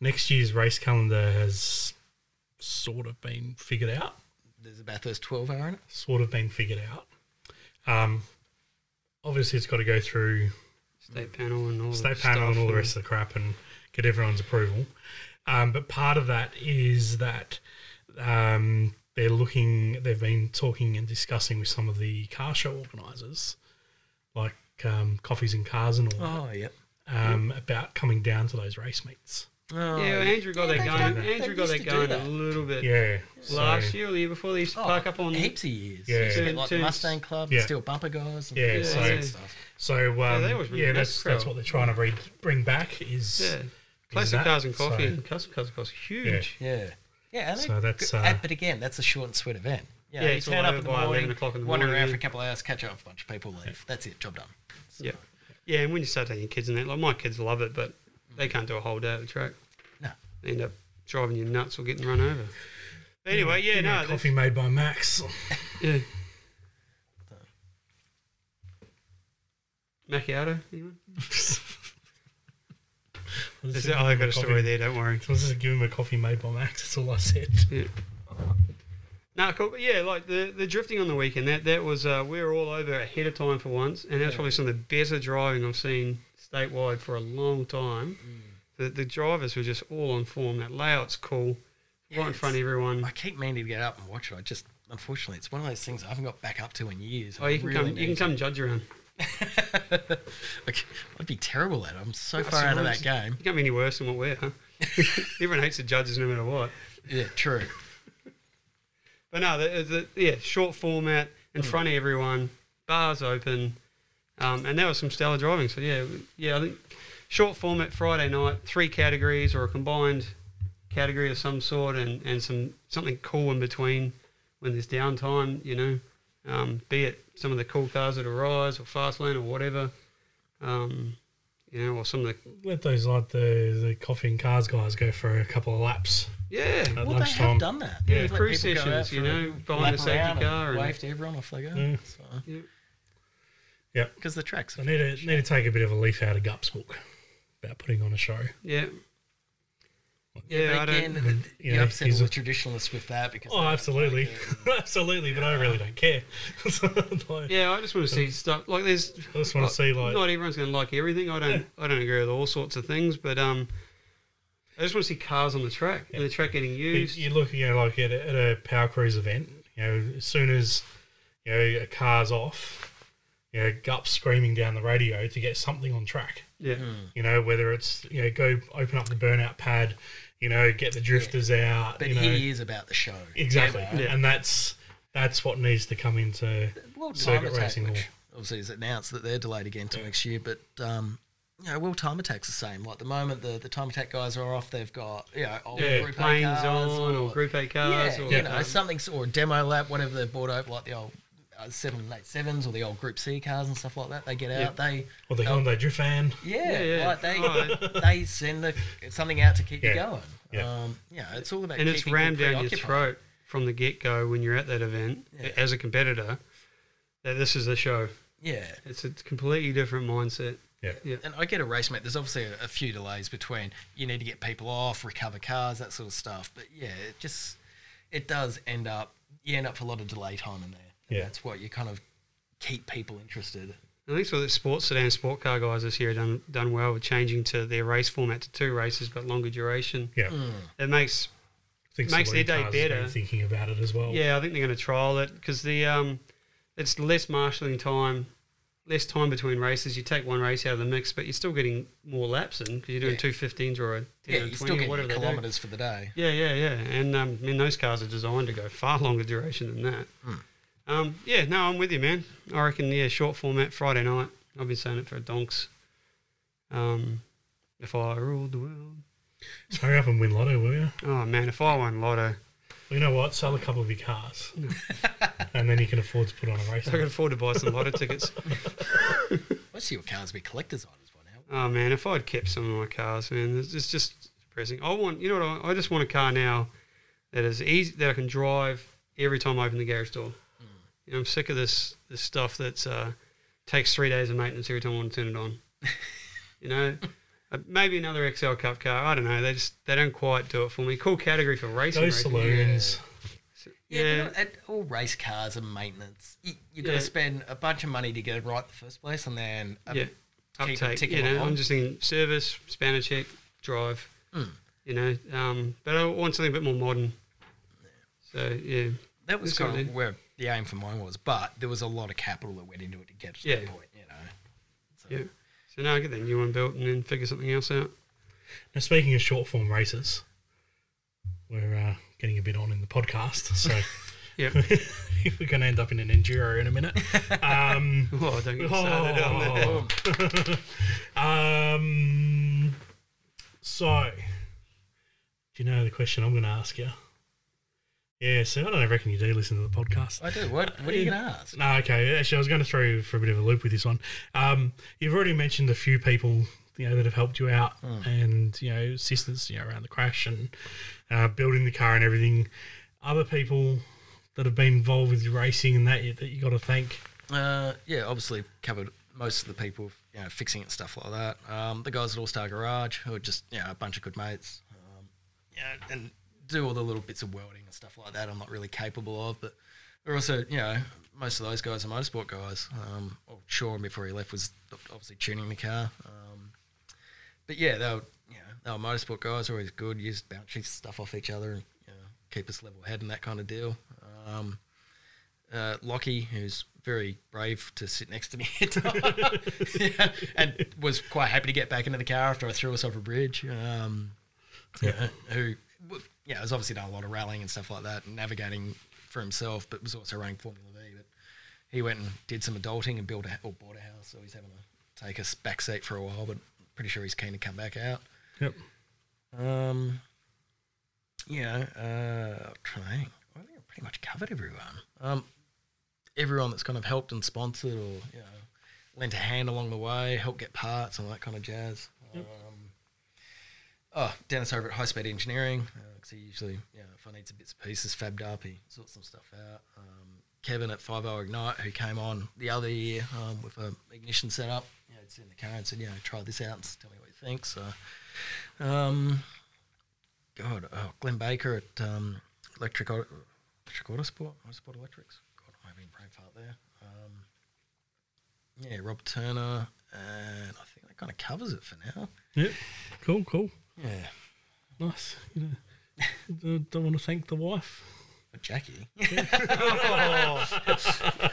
Next year's race calendar has sort of been figured out. there's a Bathurst 12 hour in it. Sort of been figured out. Um, obviously, it's got to go through State panel and all state the panel and all the rest of the crap and get everyone's approval. Um, but part of that is that um, they're looking, they've been talking and discussing with some of the car show organisers, like um, Coffees and Cars and all Oh, yep. that, um, about coming down to those race meets. Oh, Yeah, Andrew got Yeah, that they going. don't- Andrew got used that to going that. a little bit Yeah. last so- year or the year before. They used to Oh, park up on. heaps of years. Yeah. You get like the Turns- Mustang Club, Yeah. Steel Bumper guys. And Yeah, all so- that stuff. So um, they yeah, always bring that's that that's crowd. what they're trying to bring bring back is Yeah, classic that, cars and coffee so- and custom cars and coffee huge. Yeah, yeah. And So that's, uh, but again, that's a short and sweet event. Yeah, Yeah, you it's turn up over in the by 11 morning, o'clock wander around for a couple of hours, catch up with a bunch of people, leave. That's it, job done. Yeah, yeah. And when you start taking your kids in that, like my kids love it, but they can't do a whole day at the track. No. They end up driving you nuts or getting run over. But anyway, yeah, Give me a no, coffee made by Max. yeah. Macchiato, anyone? Is it, oh, I got a story there. Don't worry. So I was just give him a coffee made by Max. That's all I said. Yeah. No, cool. But yeah, like the, the drifting on the weekend, that that was uh, we were all over ahead of time for once, and that's Yeah. probably some of the better driving I've seen statewide for a long time. Mm. The the drivers were just all on form. That layout's cool, right in front of everyone. I keep meaning to get up and watch it. I just, unfortunately, it's one of those things I haven't got back up to in years. Oh, you can come. You can come judge around. I'd be terrible at it. I'm so That's far out of that game. You can't be any worse than what we're. Huh? Everyone hates the judges no matter what. Yeah, true. But no, the, the yeah, short format in mm. front of everyone, bars open, um, and that was some stellar driving. So yeah, yeah, I think short format Friday night, three categories or a combined category of some sort, and, and some something cool in between when there's downtime. You know, um, be it some of the cool cars that arise or fast lane or whatever. Um, you know, or some of the Let those like the the coffee and cars guys go for a couple of laps. yeah, At Well, they lunchtime. have done that. Yeah, They've let cruise people go out sessions, you know, behind lap the safety around and car and- wave to everyone off they go. Mm. So, yeah. Yeah. because the tracks. I need to need to take a bit of a leaf out of Gup's book about putting on a show. yeah. Yeah, but I again, don't. th- You you know, upset he's all a- the traditionalists with that because Oh, absolutely, like it absolutely. But I really don't care. Like, Yeah, I just want to see stuff like there's. I just want to see like not everyone's going to like everything. I don't. I don't agree with all sorts of things, but um, I just want to see cars on the track and the track getting used. you look, you know, like at a, at a power cruise event. You know, as soon as you know a car's off, you know, Gup's screaming down the radio to get something on track. yeah, You know, whether it's you know go open up the burnout pad, you know, get the drifters out. But you know, he is about the show. exactly, you know? Yeah. and that's that's what needs to come into World circuit Time Attack, racing. which obviously is announced that they're delayed again to next year, but um, you know, World Time Attack's the same. Like the moment the, the Time Attack guys are off, they've got you know old Yeah, Group A planes cars on or Group A cars. yeah, or, you know um, something or a demo lap, whatever they've brought over, like the old seven eight sevens or the old Group C cars and stuff like that. They get out, Yeah. they or the they'll- Hyundai Drift fan. yeah, Yeah, yeah. like they Oh, they send a, something out to keep you going. Yeah. Um, yeah, it's all about and it's keeping you rammed down your throat from the get go when you're at that event Yeah. as a competitor. That this is the show. Yeah, It's a completely different mindset. Yeah. Yeah. And I get a race mate. There's obviously a, a few delays between you need to get people off, recover cars, that sort of stuff. But yeah, it just it does end up you end up with a lot of delay time in there. Yeah. that's what you kind of keep people interested. I think so. The sports sedan, sport car guys this year have done done well with changing to their race format to two races but longer duration. Yeah, It makes I think Makes their day Cars has been better. Thinking about it as well. Yeah, I think they're going to trial it because the um, it's less marshalling time, less time between races. You take one race out of the mix, but you're still getting more laps in because you're doing Yeah. two 15s or a 10 Yeah, or you 20 still or whatever your they do. kilometres for the day. Yeah, yeah, yeah. And um, I mean, those cars are designed to go far longer duration than that. Hmm. Um, yeah, no, I'm with you, man. I reckon, yeah, short format Friday night. I've been saying it for donks. Um, if I ruled the world. So hurry up and win Lotto, will you? Oh, man, if I won Lotto, Well, you know what? Sell a couple of your cars, and then you can afford to put on a race. I could afford to buy some Lotto tickets. Most of your cars be collector's items by now. Oh man, if I'd kept some of my cars, man, it's, it's just depressing. I want, you know what? I, I just want a car now that is easy that I can drive every time I open the garage door. You know, I'm sick of this this stuff that's uh, takes three days of maintenance every time I want to turn it on. you know, uh, maybe another Excel Cup car. I don't know. They just they don't quite do it for me. Cool category for racing. Those racing. saloons. Yeah, Yeah, but and all race cars and maintenance, you, you've got Yeah. to spend a bunch of money to get it right in the first place, and then um, yeah. keep it Uptake. ticking You know, along. I'm just thinking service, spanner check, drive. Mm. You know, um, but I want something a bit more modern. So yeah, that was That's kind of where the aim for mine was, but there was a lot of capital that went into it to get to Yeah. that point, you know. So, Yeah. So now I get that new one built and then figure something else out. Now, speaking of short form races, we're uh, getting a bit on in the podcast, so Yep. we're going to end up in an enduro in a minute. Um, oh, don't get me started on that. Oh. um, so, do you know the question I'm going to ask you? Yeah, so I don't reckon you do listen to the podcast. I do. What, what are you going to ask? No, okay. Actually, I was going to throw you for a bit of a loop with this one. Um, you've already mentioned a few people, you know, that have helped you out and you know, assistance, you know, around the crash and uh, building the car and everything. Other people that have been involved with racing and that that you got to thank. Uh, yeah, obviously covered most of the people, you know, fixing it and stuff like that. Um, the guys at All Star Garage, who are just, you know, a bunch of good mates. Um, yeah, and do all the little bits of welding and stuff like that. I'm not really capable of, but they're also, you know, most of those guys are motorsport guys. Um, well, Sean before he left was obviously tuning the car. Um, but yeah, they were, you know, they were motorsport guys, always good. Used bouncy stuff off each other and you know, keep us level head and that kind of deal. Um, uh, Lockie, who's very brave to sit next to me yeah, and was quite happy to get back into the car after I threw us off a bridge. Um, yeah, who, yeah, has obviously done a lot of rallying and stuff like that, and navigating for himself, but was also running Formula V. But he went and did some adulting and built a or bought a house, so he's having to take a back seat for a while. But pretty sure he's keen to come back out. Yep. Um, yeah, uh, I'm trying. I think I've pretty much covered everyone. Um, everyone that's kind of helped and sponsored or, you know, lent a hand along the way, helped get parts and all that kind of jazz. Um, oh, Dennis over at High Speed Engineering, because he usually, you know, if I need some bits and pieces fabbed up, he sorts some stuff out. Um, Kevin at 50 Ignite, who came on the other year um, with a ignition setup, you know, sit in the car and said, you know, try this out and tell me what you think. So, um, God, oh, Glenn Baker at um, Electric Auto, Electric Autosport, Autosport Electrics. God, I'm having a brain fart there. Um, yeah, Rob Turner, and I think that kind of covers it for now. Yeah. Cool, cool. Yeah, Nice. You know, don't, don't want to thank the wife. But Jackie. Oh.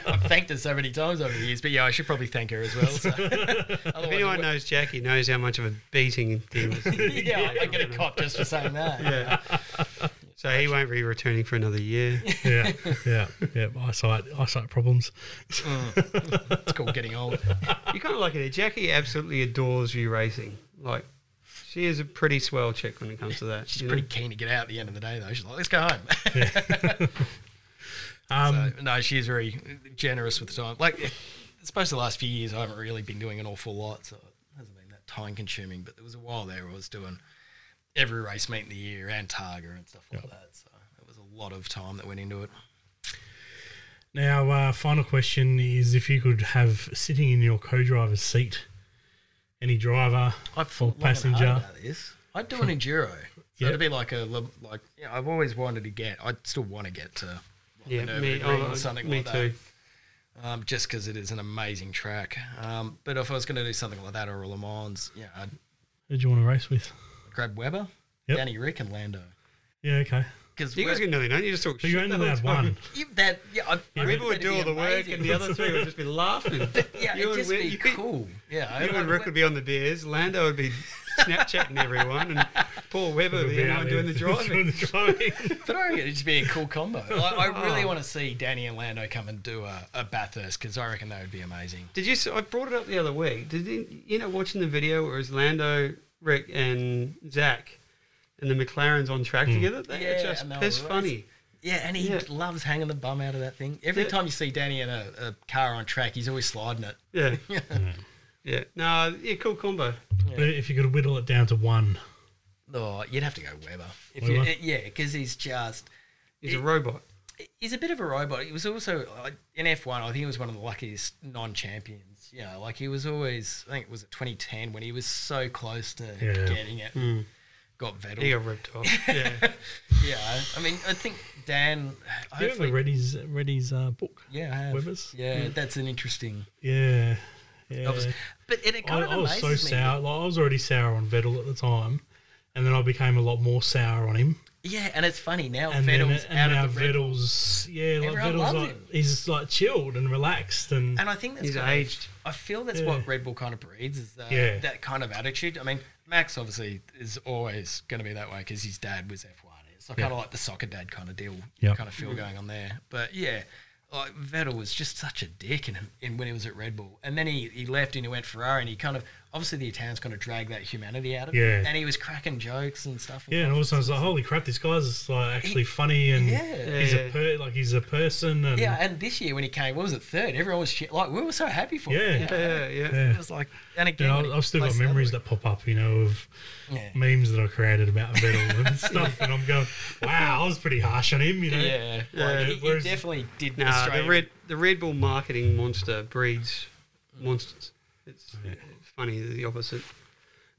I've thanked her so many times over the years, but yeah, I should probably thank her as well. So. If anyone knows Jackie, knows how much of a beating he was. would- yeah, I get a cop just for saying that. yeah. So he won't be returning for another year. Yeah, yeah, yeah. Eyesight, eyesight problems. Mm. It's called getting old. You kind of like it. Jackie absolutely adores you racing. Like, she is a pretty swell chick when it comes to that. She's know? pretty keen to get out at the end of the day, though. She's like, let's go home. Um, so, no, she's very generous with the time. Like, I suppose the last few years I haven't really been doing an awful lot, so it hasn't been that time consuming. But there was a while there where I was doing every race meet in the year and Targa and stuff like that. So it was a lot of time that went into it. Now, uh, final question is if you could have sitting in your co-driver's seat any driver I've or thought long and passenger. hard about this. I'd do an enduro. So Yeah. it'd be like a li- like yeah. I've always wanted to get. I still want to get to like, Yeah, the me, Nürburgring oh, or something me like too. that. Um, just because it is an amazing track. Um, but if I was going to do something like that or a Le Mans, yeah, I'd Who do you want to race with? grab Webber, Yep. Danny Ric, and Lando. Yeah, okay. Because You guys get nothing, don't you? Just talk So you shit only the whole allowed time. one. that yeah, I, I People reckon would do all the work, and the other three would just be laughing. yeah, you it'd and just Wi- be you could- cool. Yeah, You I- and I- Ric would be on the beers. Lando would be Snapchatting everyone, and Paul Webber would be the Out one doing the driving. doing the driving. But I reckon it'd just be a cool combo. Like, I oh. really Oh. want to see Danny and Lando come and do a, a Bathurst because I reckon that would be amazing. Did you? s- I brought it up the other week. Did you, you know watching the video where it was Lando, Ric, and Zak, and the McLarens on track together? They Yeah, were just and piss funny. Yeah, and he Yeah. loves hanging the bum out of that thing. Every Yeah. time you see Danny in a, a car on track, he's always sliding it. Yeah, yeah. No, yeah, cool combo. But if you could whittle it down to one, Oh, you'd have to go Webber. If Webber? you, yeah, because he's just He's a robot. he's a bit of a robot. He was also like, in F1. I think he was one of the luckiest non-champions. You know, like he was always. I think it was 2010 when he was so close to Yeah. getting it. Mm. Got Vettel. He got ripped off. Yeah. yeah, I mean, I think Dan. you ever read his, read his uh, book? yeah, I have. Webber's? Yeah, that's an interesting. Yeah. Yeah. Was- but it, it I, kind of I was so me. sour. Like, I was already sour on Vettel at the time, and then I became a lot more sour on him. Yeah, and it's funny now. And Vettel's then, out now of the Red Bull. Vettel's yeah, like Everyone Vettel's loves like he's like chilled and relaxed and, And I think that's He's what I- aged. I feel that's Yeah. what Red Bull kind of breeds is that, Yeah. that kind of attitude. I mean, Max obviously is always going to be that way because his dad was F1. It's like Yeah. kind of like the soccer dad kind of deal, Yep. kind of feel going on there. But yeah, like Vettel was just such a dick in, in when he was at Red Bull, and then he, he left and he went Ferrari, and he kind of obviously the Italians kind of dragged that humanity out of Yeah. him, and he was cracking jokes and stuff. yeah, and all of a sudden I was like, holy crap, this guy's like actually funny and Yeah. he's Yeah. a per, like he's a person and Yeah, and this year when he came, what was it third? Everyone was shit. Like we were so happy for him. Yeah. Yeah, yeah. Yeah. It was like, and You again, know, I've still got placed the other memories week. that pop up, you know, of Yeah. memes that I created about Vettel and stuff, and I'm going, wow, I was pretty harsh on him, you know. Yeah, Yeah. like, he, he definitely did. Nah, the Red the Red Bull marketing monster breeds monsters. It's, it's funny the opposite.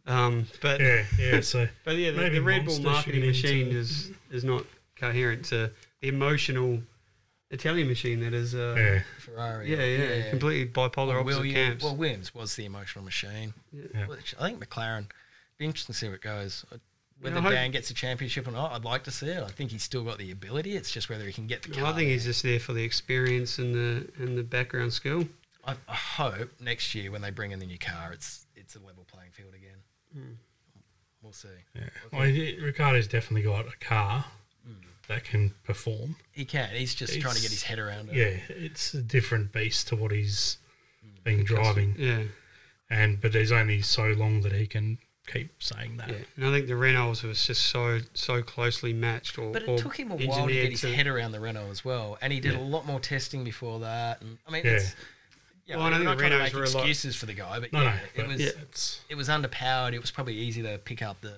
Um, but Yeah, yeah. So but yeah, the, Maybe the Red Bull marketing machine is is not coherent to the emotional Italian machine that is. Uh, yeah, yeah, Ferrari. yeah, completely bipolar Well, opposite Williams, camps. well, Williams was the emotional machine. Yeah. Which I think McLaren. Be interesting to see where it goes. Uh, Whether I hope- Dan gets a championship or not, I'd like to see it. I think he's still got the ability. It's just whether he can get the car. I think he's just there for the experience and the and the background skill. I, I hope next year when they bring in the new car, it's it's a level playing field again. Hmm. We'll see. yeah. Well, Ricciardo's definitely got a car that can perform. He can. He's just trying to get his head around it. Yeah, it's a different beast to what he's been driving, Yeah, and but there's only so long that he can keep saying that. yeah. And I think the Renaults was just so so closely matched. Or, But or it took him a while to get his to- head around the Renault as well, and he did Yeah. a lot more testing before that. And I mean, Yeah. it's yeah, Well, I we're think not the trying to Renaults make were excuses for the guy, but No, yeah, no, it was Yeah. it was underpowered. It was probably easy to pick up the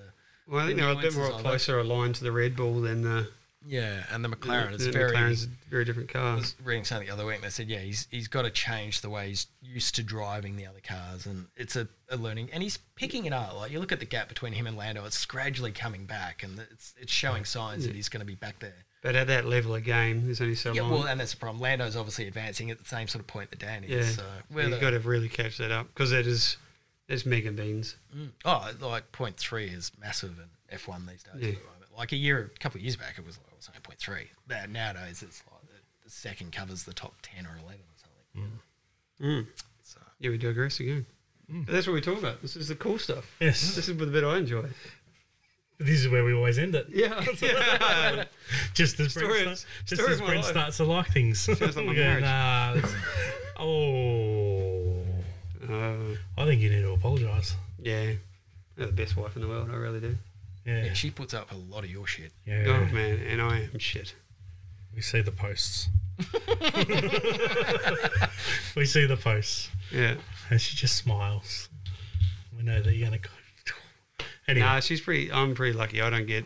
Well, I think they were a bit more nuances of it. closer aligned to the Red Bull than the Yeah, and the McLaren is The very. McLaren's a very different car. I was reading something the other week. and They said, yeah, he's he's got to change the way he's used to driving the other cars, and it's a, a learning. And he's picking it up. Like you look at the gap between him and Lando, it's gradually coming back, and it's it's showing signs that he's going to be back there. But at that level of game, there's only so Yeah, long. well, and that's the problem. Lando's obviously advancing at the same sort of point that Dan is. Yeah. So You've whether, got to really catch that up because it is it's mega beans. Mm. Oh, like point three is massive in F1 these days. Yeah. At the moment. Like a year, a couple of years back, it was like it was only point three. Now nowadays, it's like the, the second covers the top ten or eleven or something. Mm. So Yeah, we digress again. Mm. That's what we talk about. This is the cool stuff. Yes, This is the bit I enjoy. This is where we always end it. Yeah. yeah. Just as Story Brent, of- sta- just as Brent starts to like things. Sounds like my marriage. nah, oh, Uh, I think you need to apologise. yeah. You're the best wife in the world. I really do. Yeah, yeah, she puts up a lot of your shit. yeah. Oh man, and I am shit. We see the posts. we see the posts, Yeah. and she just smiles. We know that you're gonna go. Anyway, Nah, she's pretty. I'm pretty lucky. I don't get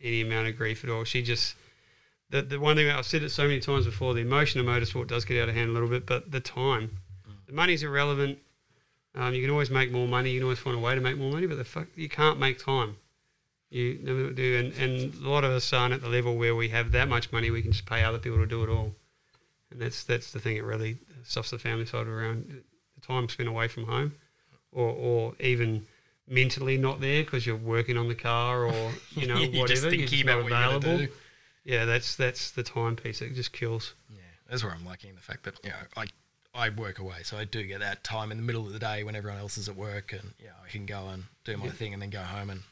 any amount of grief at all. She just the the one thing I've said it so many times before. The emotion of motorsport does get out of hand a little bit, but the time, the money's irrelevant. Um, you can always make more money. You can always find a way to make more money, but the fuck, you can't make time. You never do, and, and a lot of us aren't at the level where we have that much money. We can just pay other people to do it all, and that's that's the thing. It really stuffs the family side around the time spent away from home, or or even mentally not there because you're working on the car or you know You're whatever. just you're thinking just about not what you're gonna available. do. Yeah, that's that's the time piece. It just kills. Yeah, that's where I'm liking the fact that you know I I work away, so I do get that time in the middle of the day when everyone else is at work, and yeah, I can go and do my Yeah. thing, and then go home and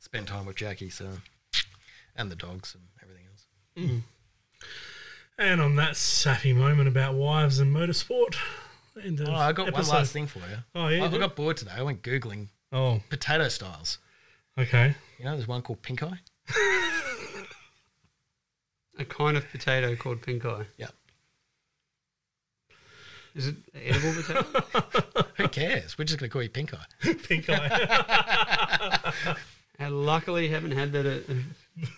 spend time with Jackie. So and the dogs and everything else. Mm. and on that sappy moment about wives and motorsport. Oh, I got episode. one last thing for you. Oh yeah. I, I got bored today. I went googling oh, potato styles. okay. You know, there's one called pink eye. A kind of potato called pink eye. Yep. Is it edible potato? Who cares? We're just gonna call you pink eye. Pink eye. I luckily haven't had that. Uh,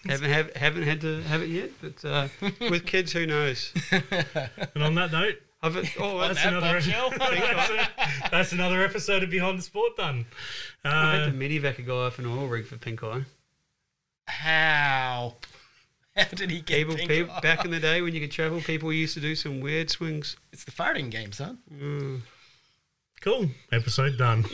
haven't have, haven't had to have it yet. But uh, with kids, who knows? and on that note, I've, oh, that's I've, another. that's, that's another episode of Behind the Sport done. Uh, had to medivac guy off an oil rig for pink eye. How? How did he get People, pink people eye? back in the day when you could travel, people used to do some weird swings. It's the farting game, son. Mm. cool. Episode done.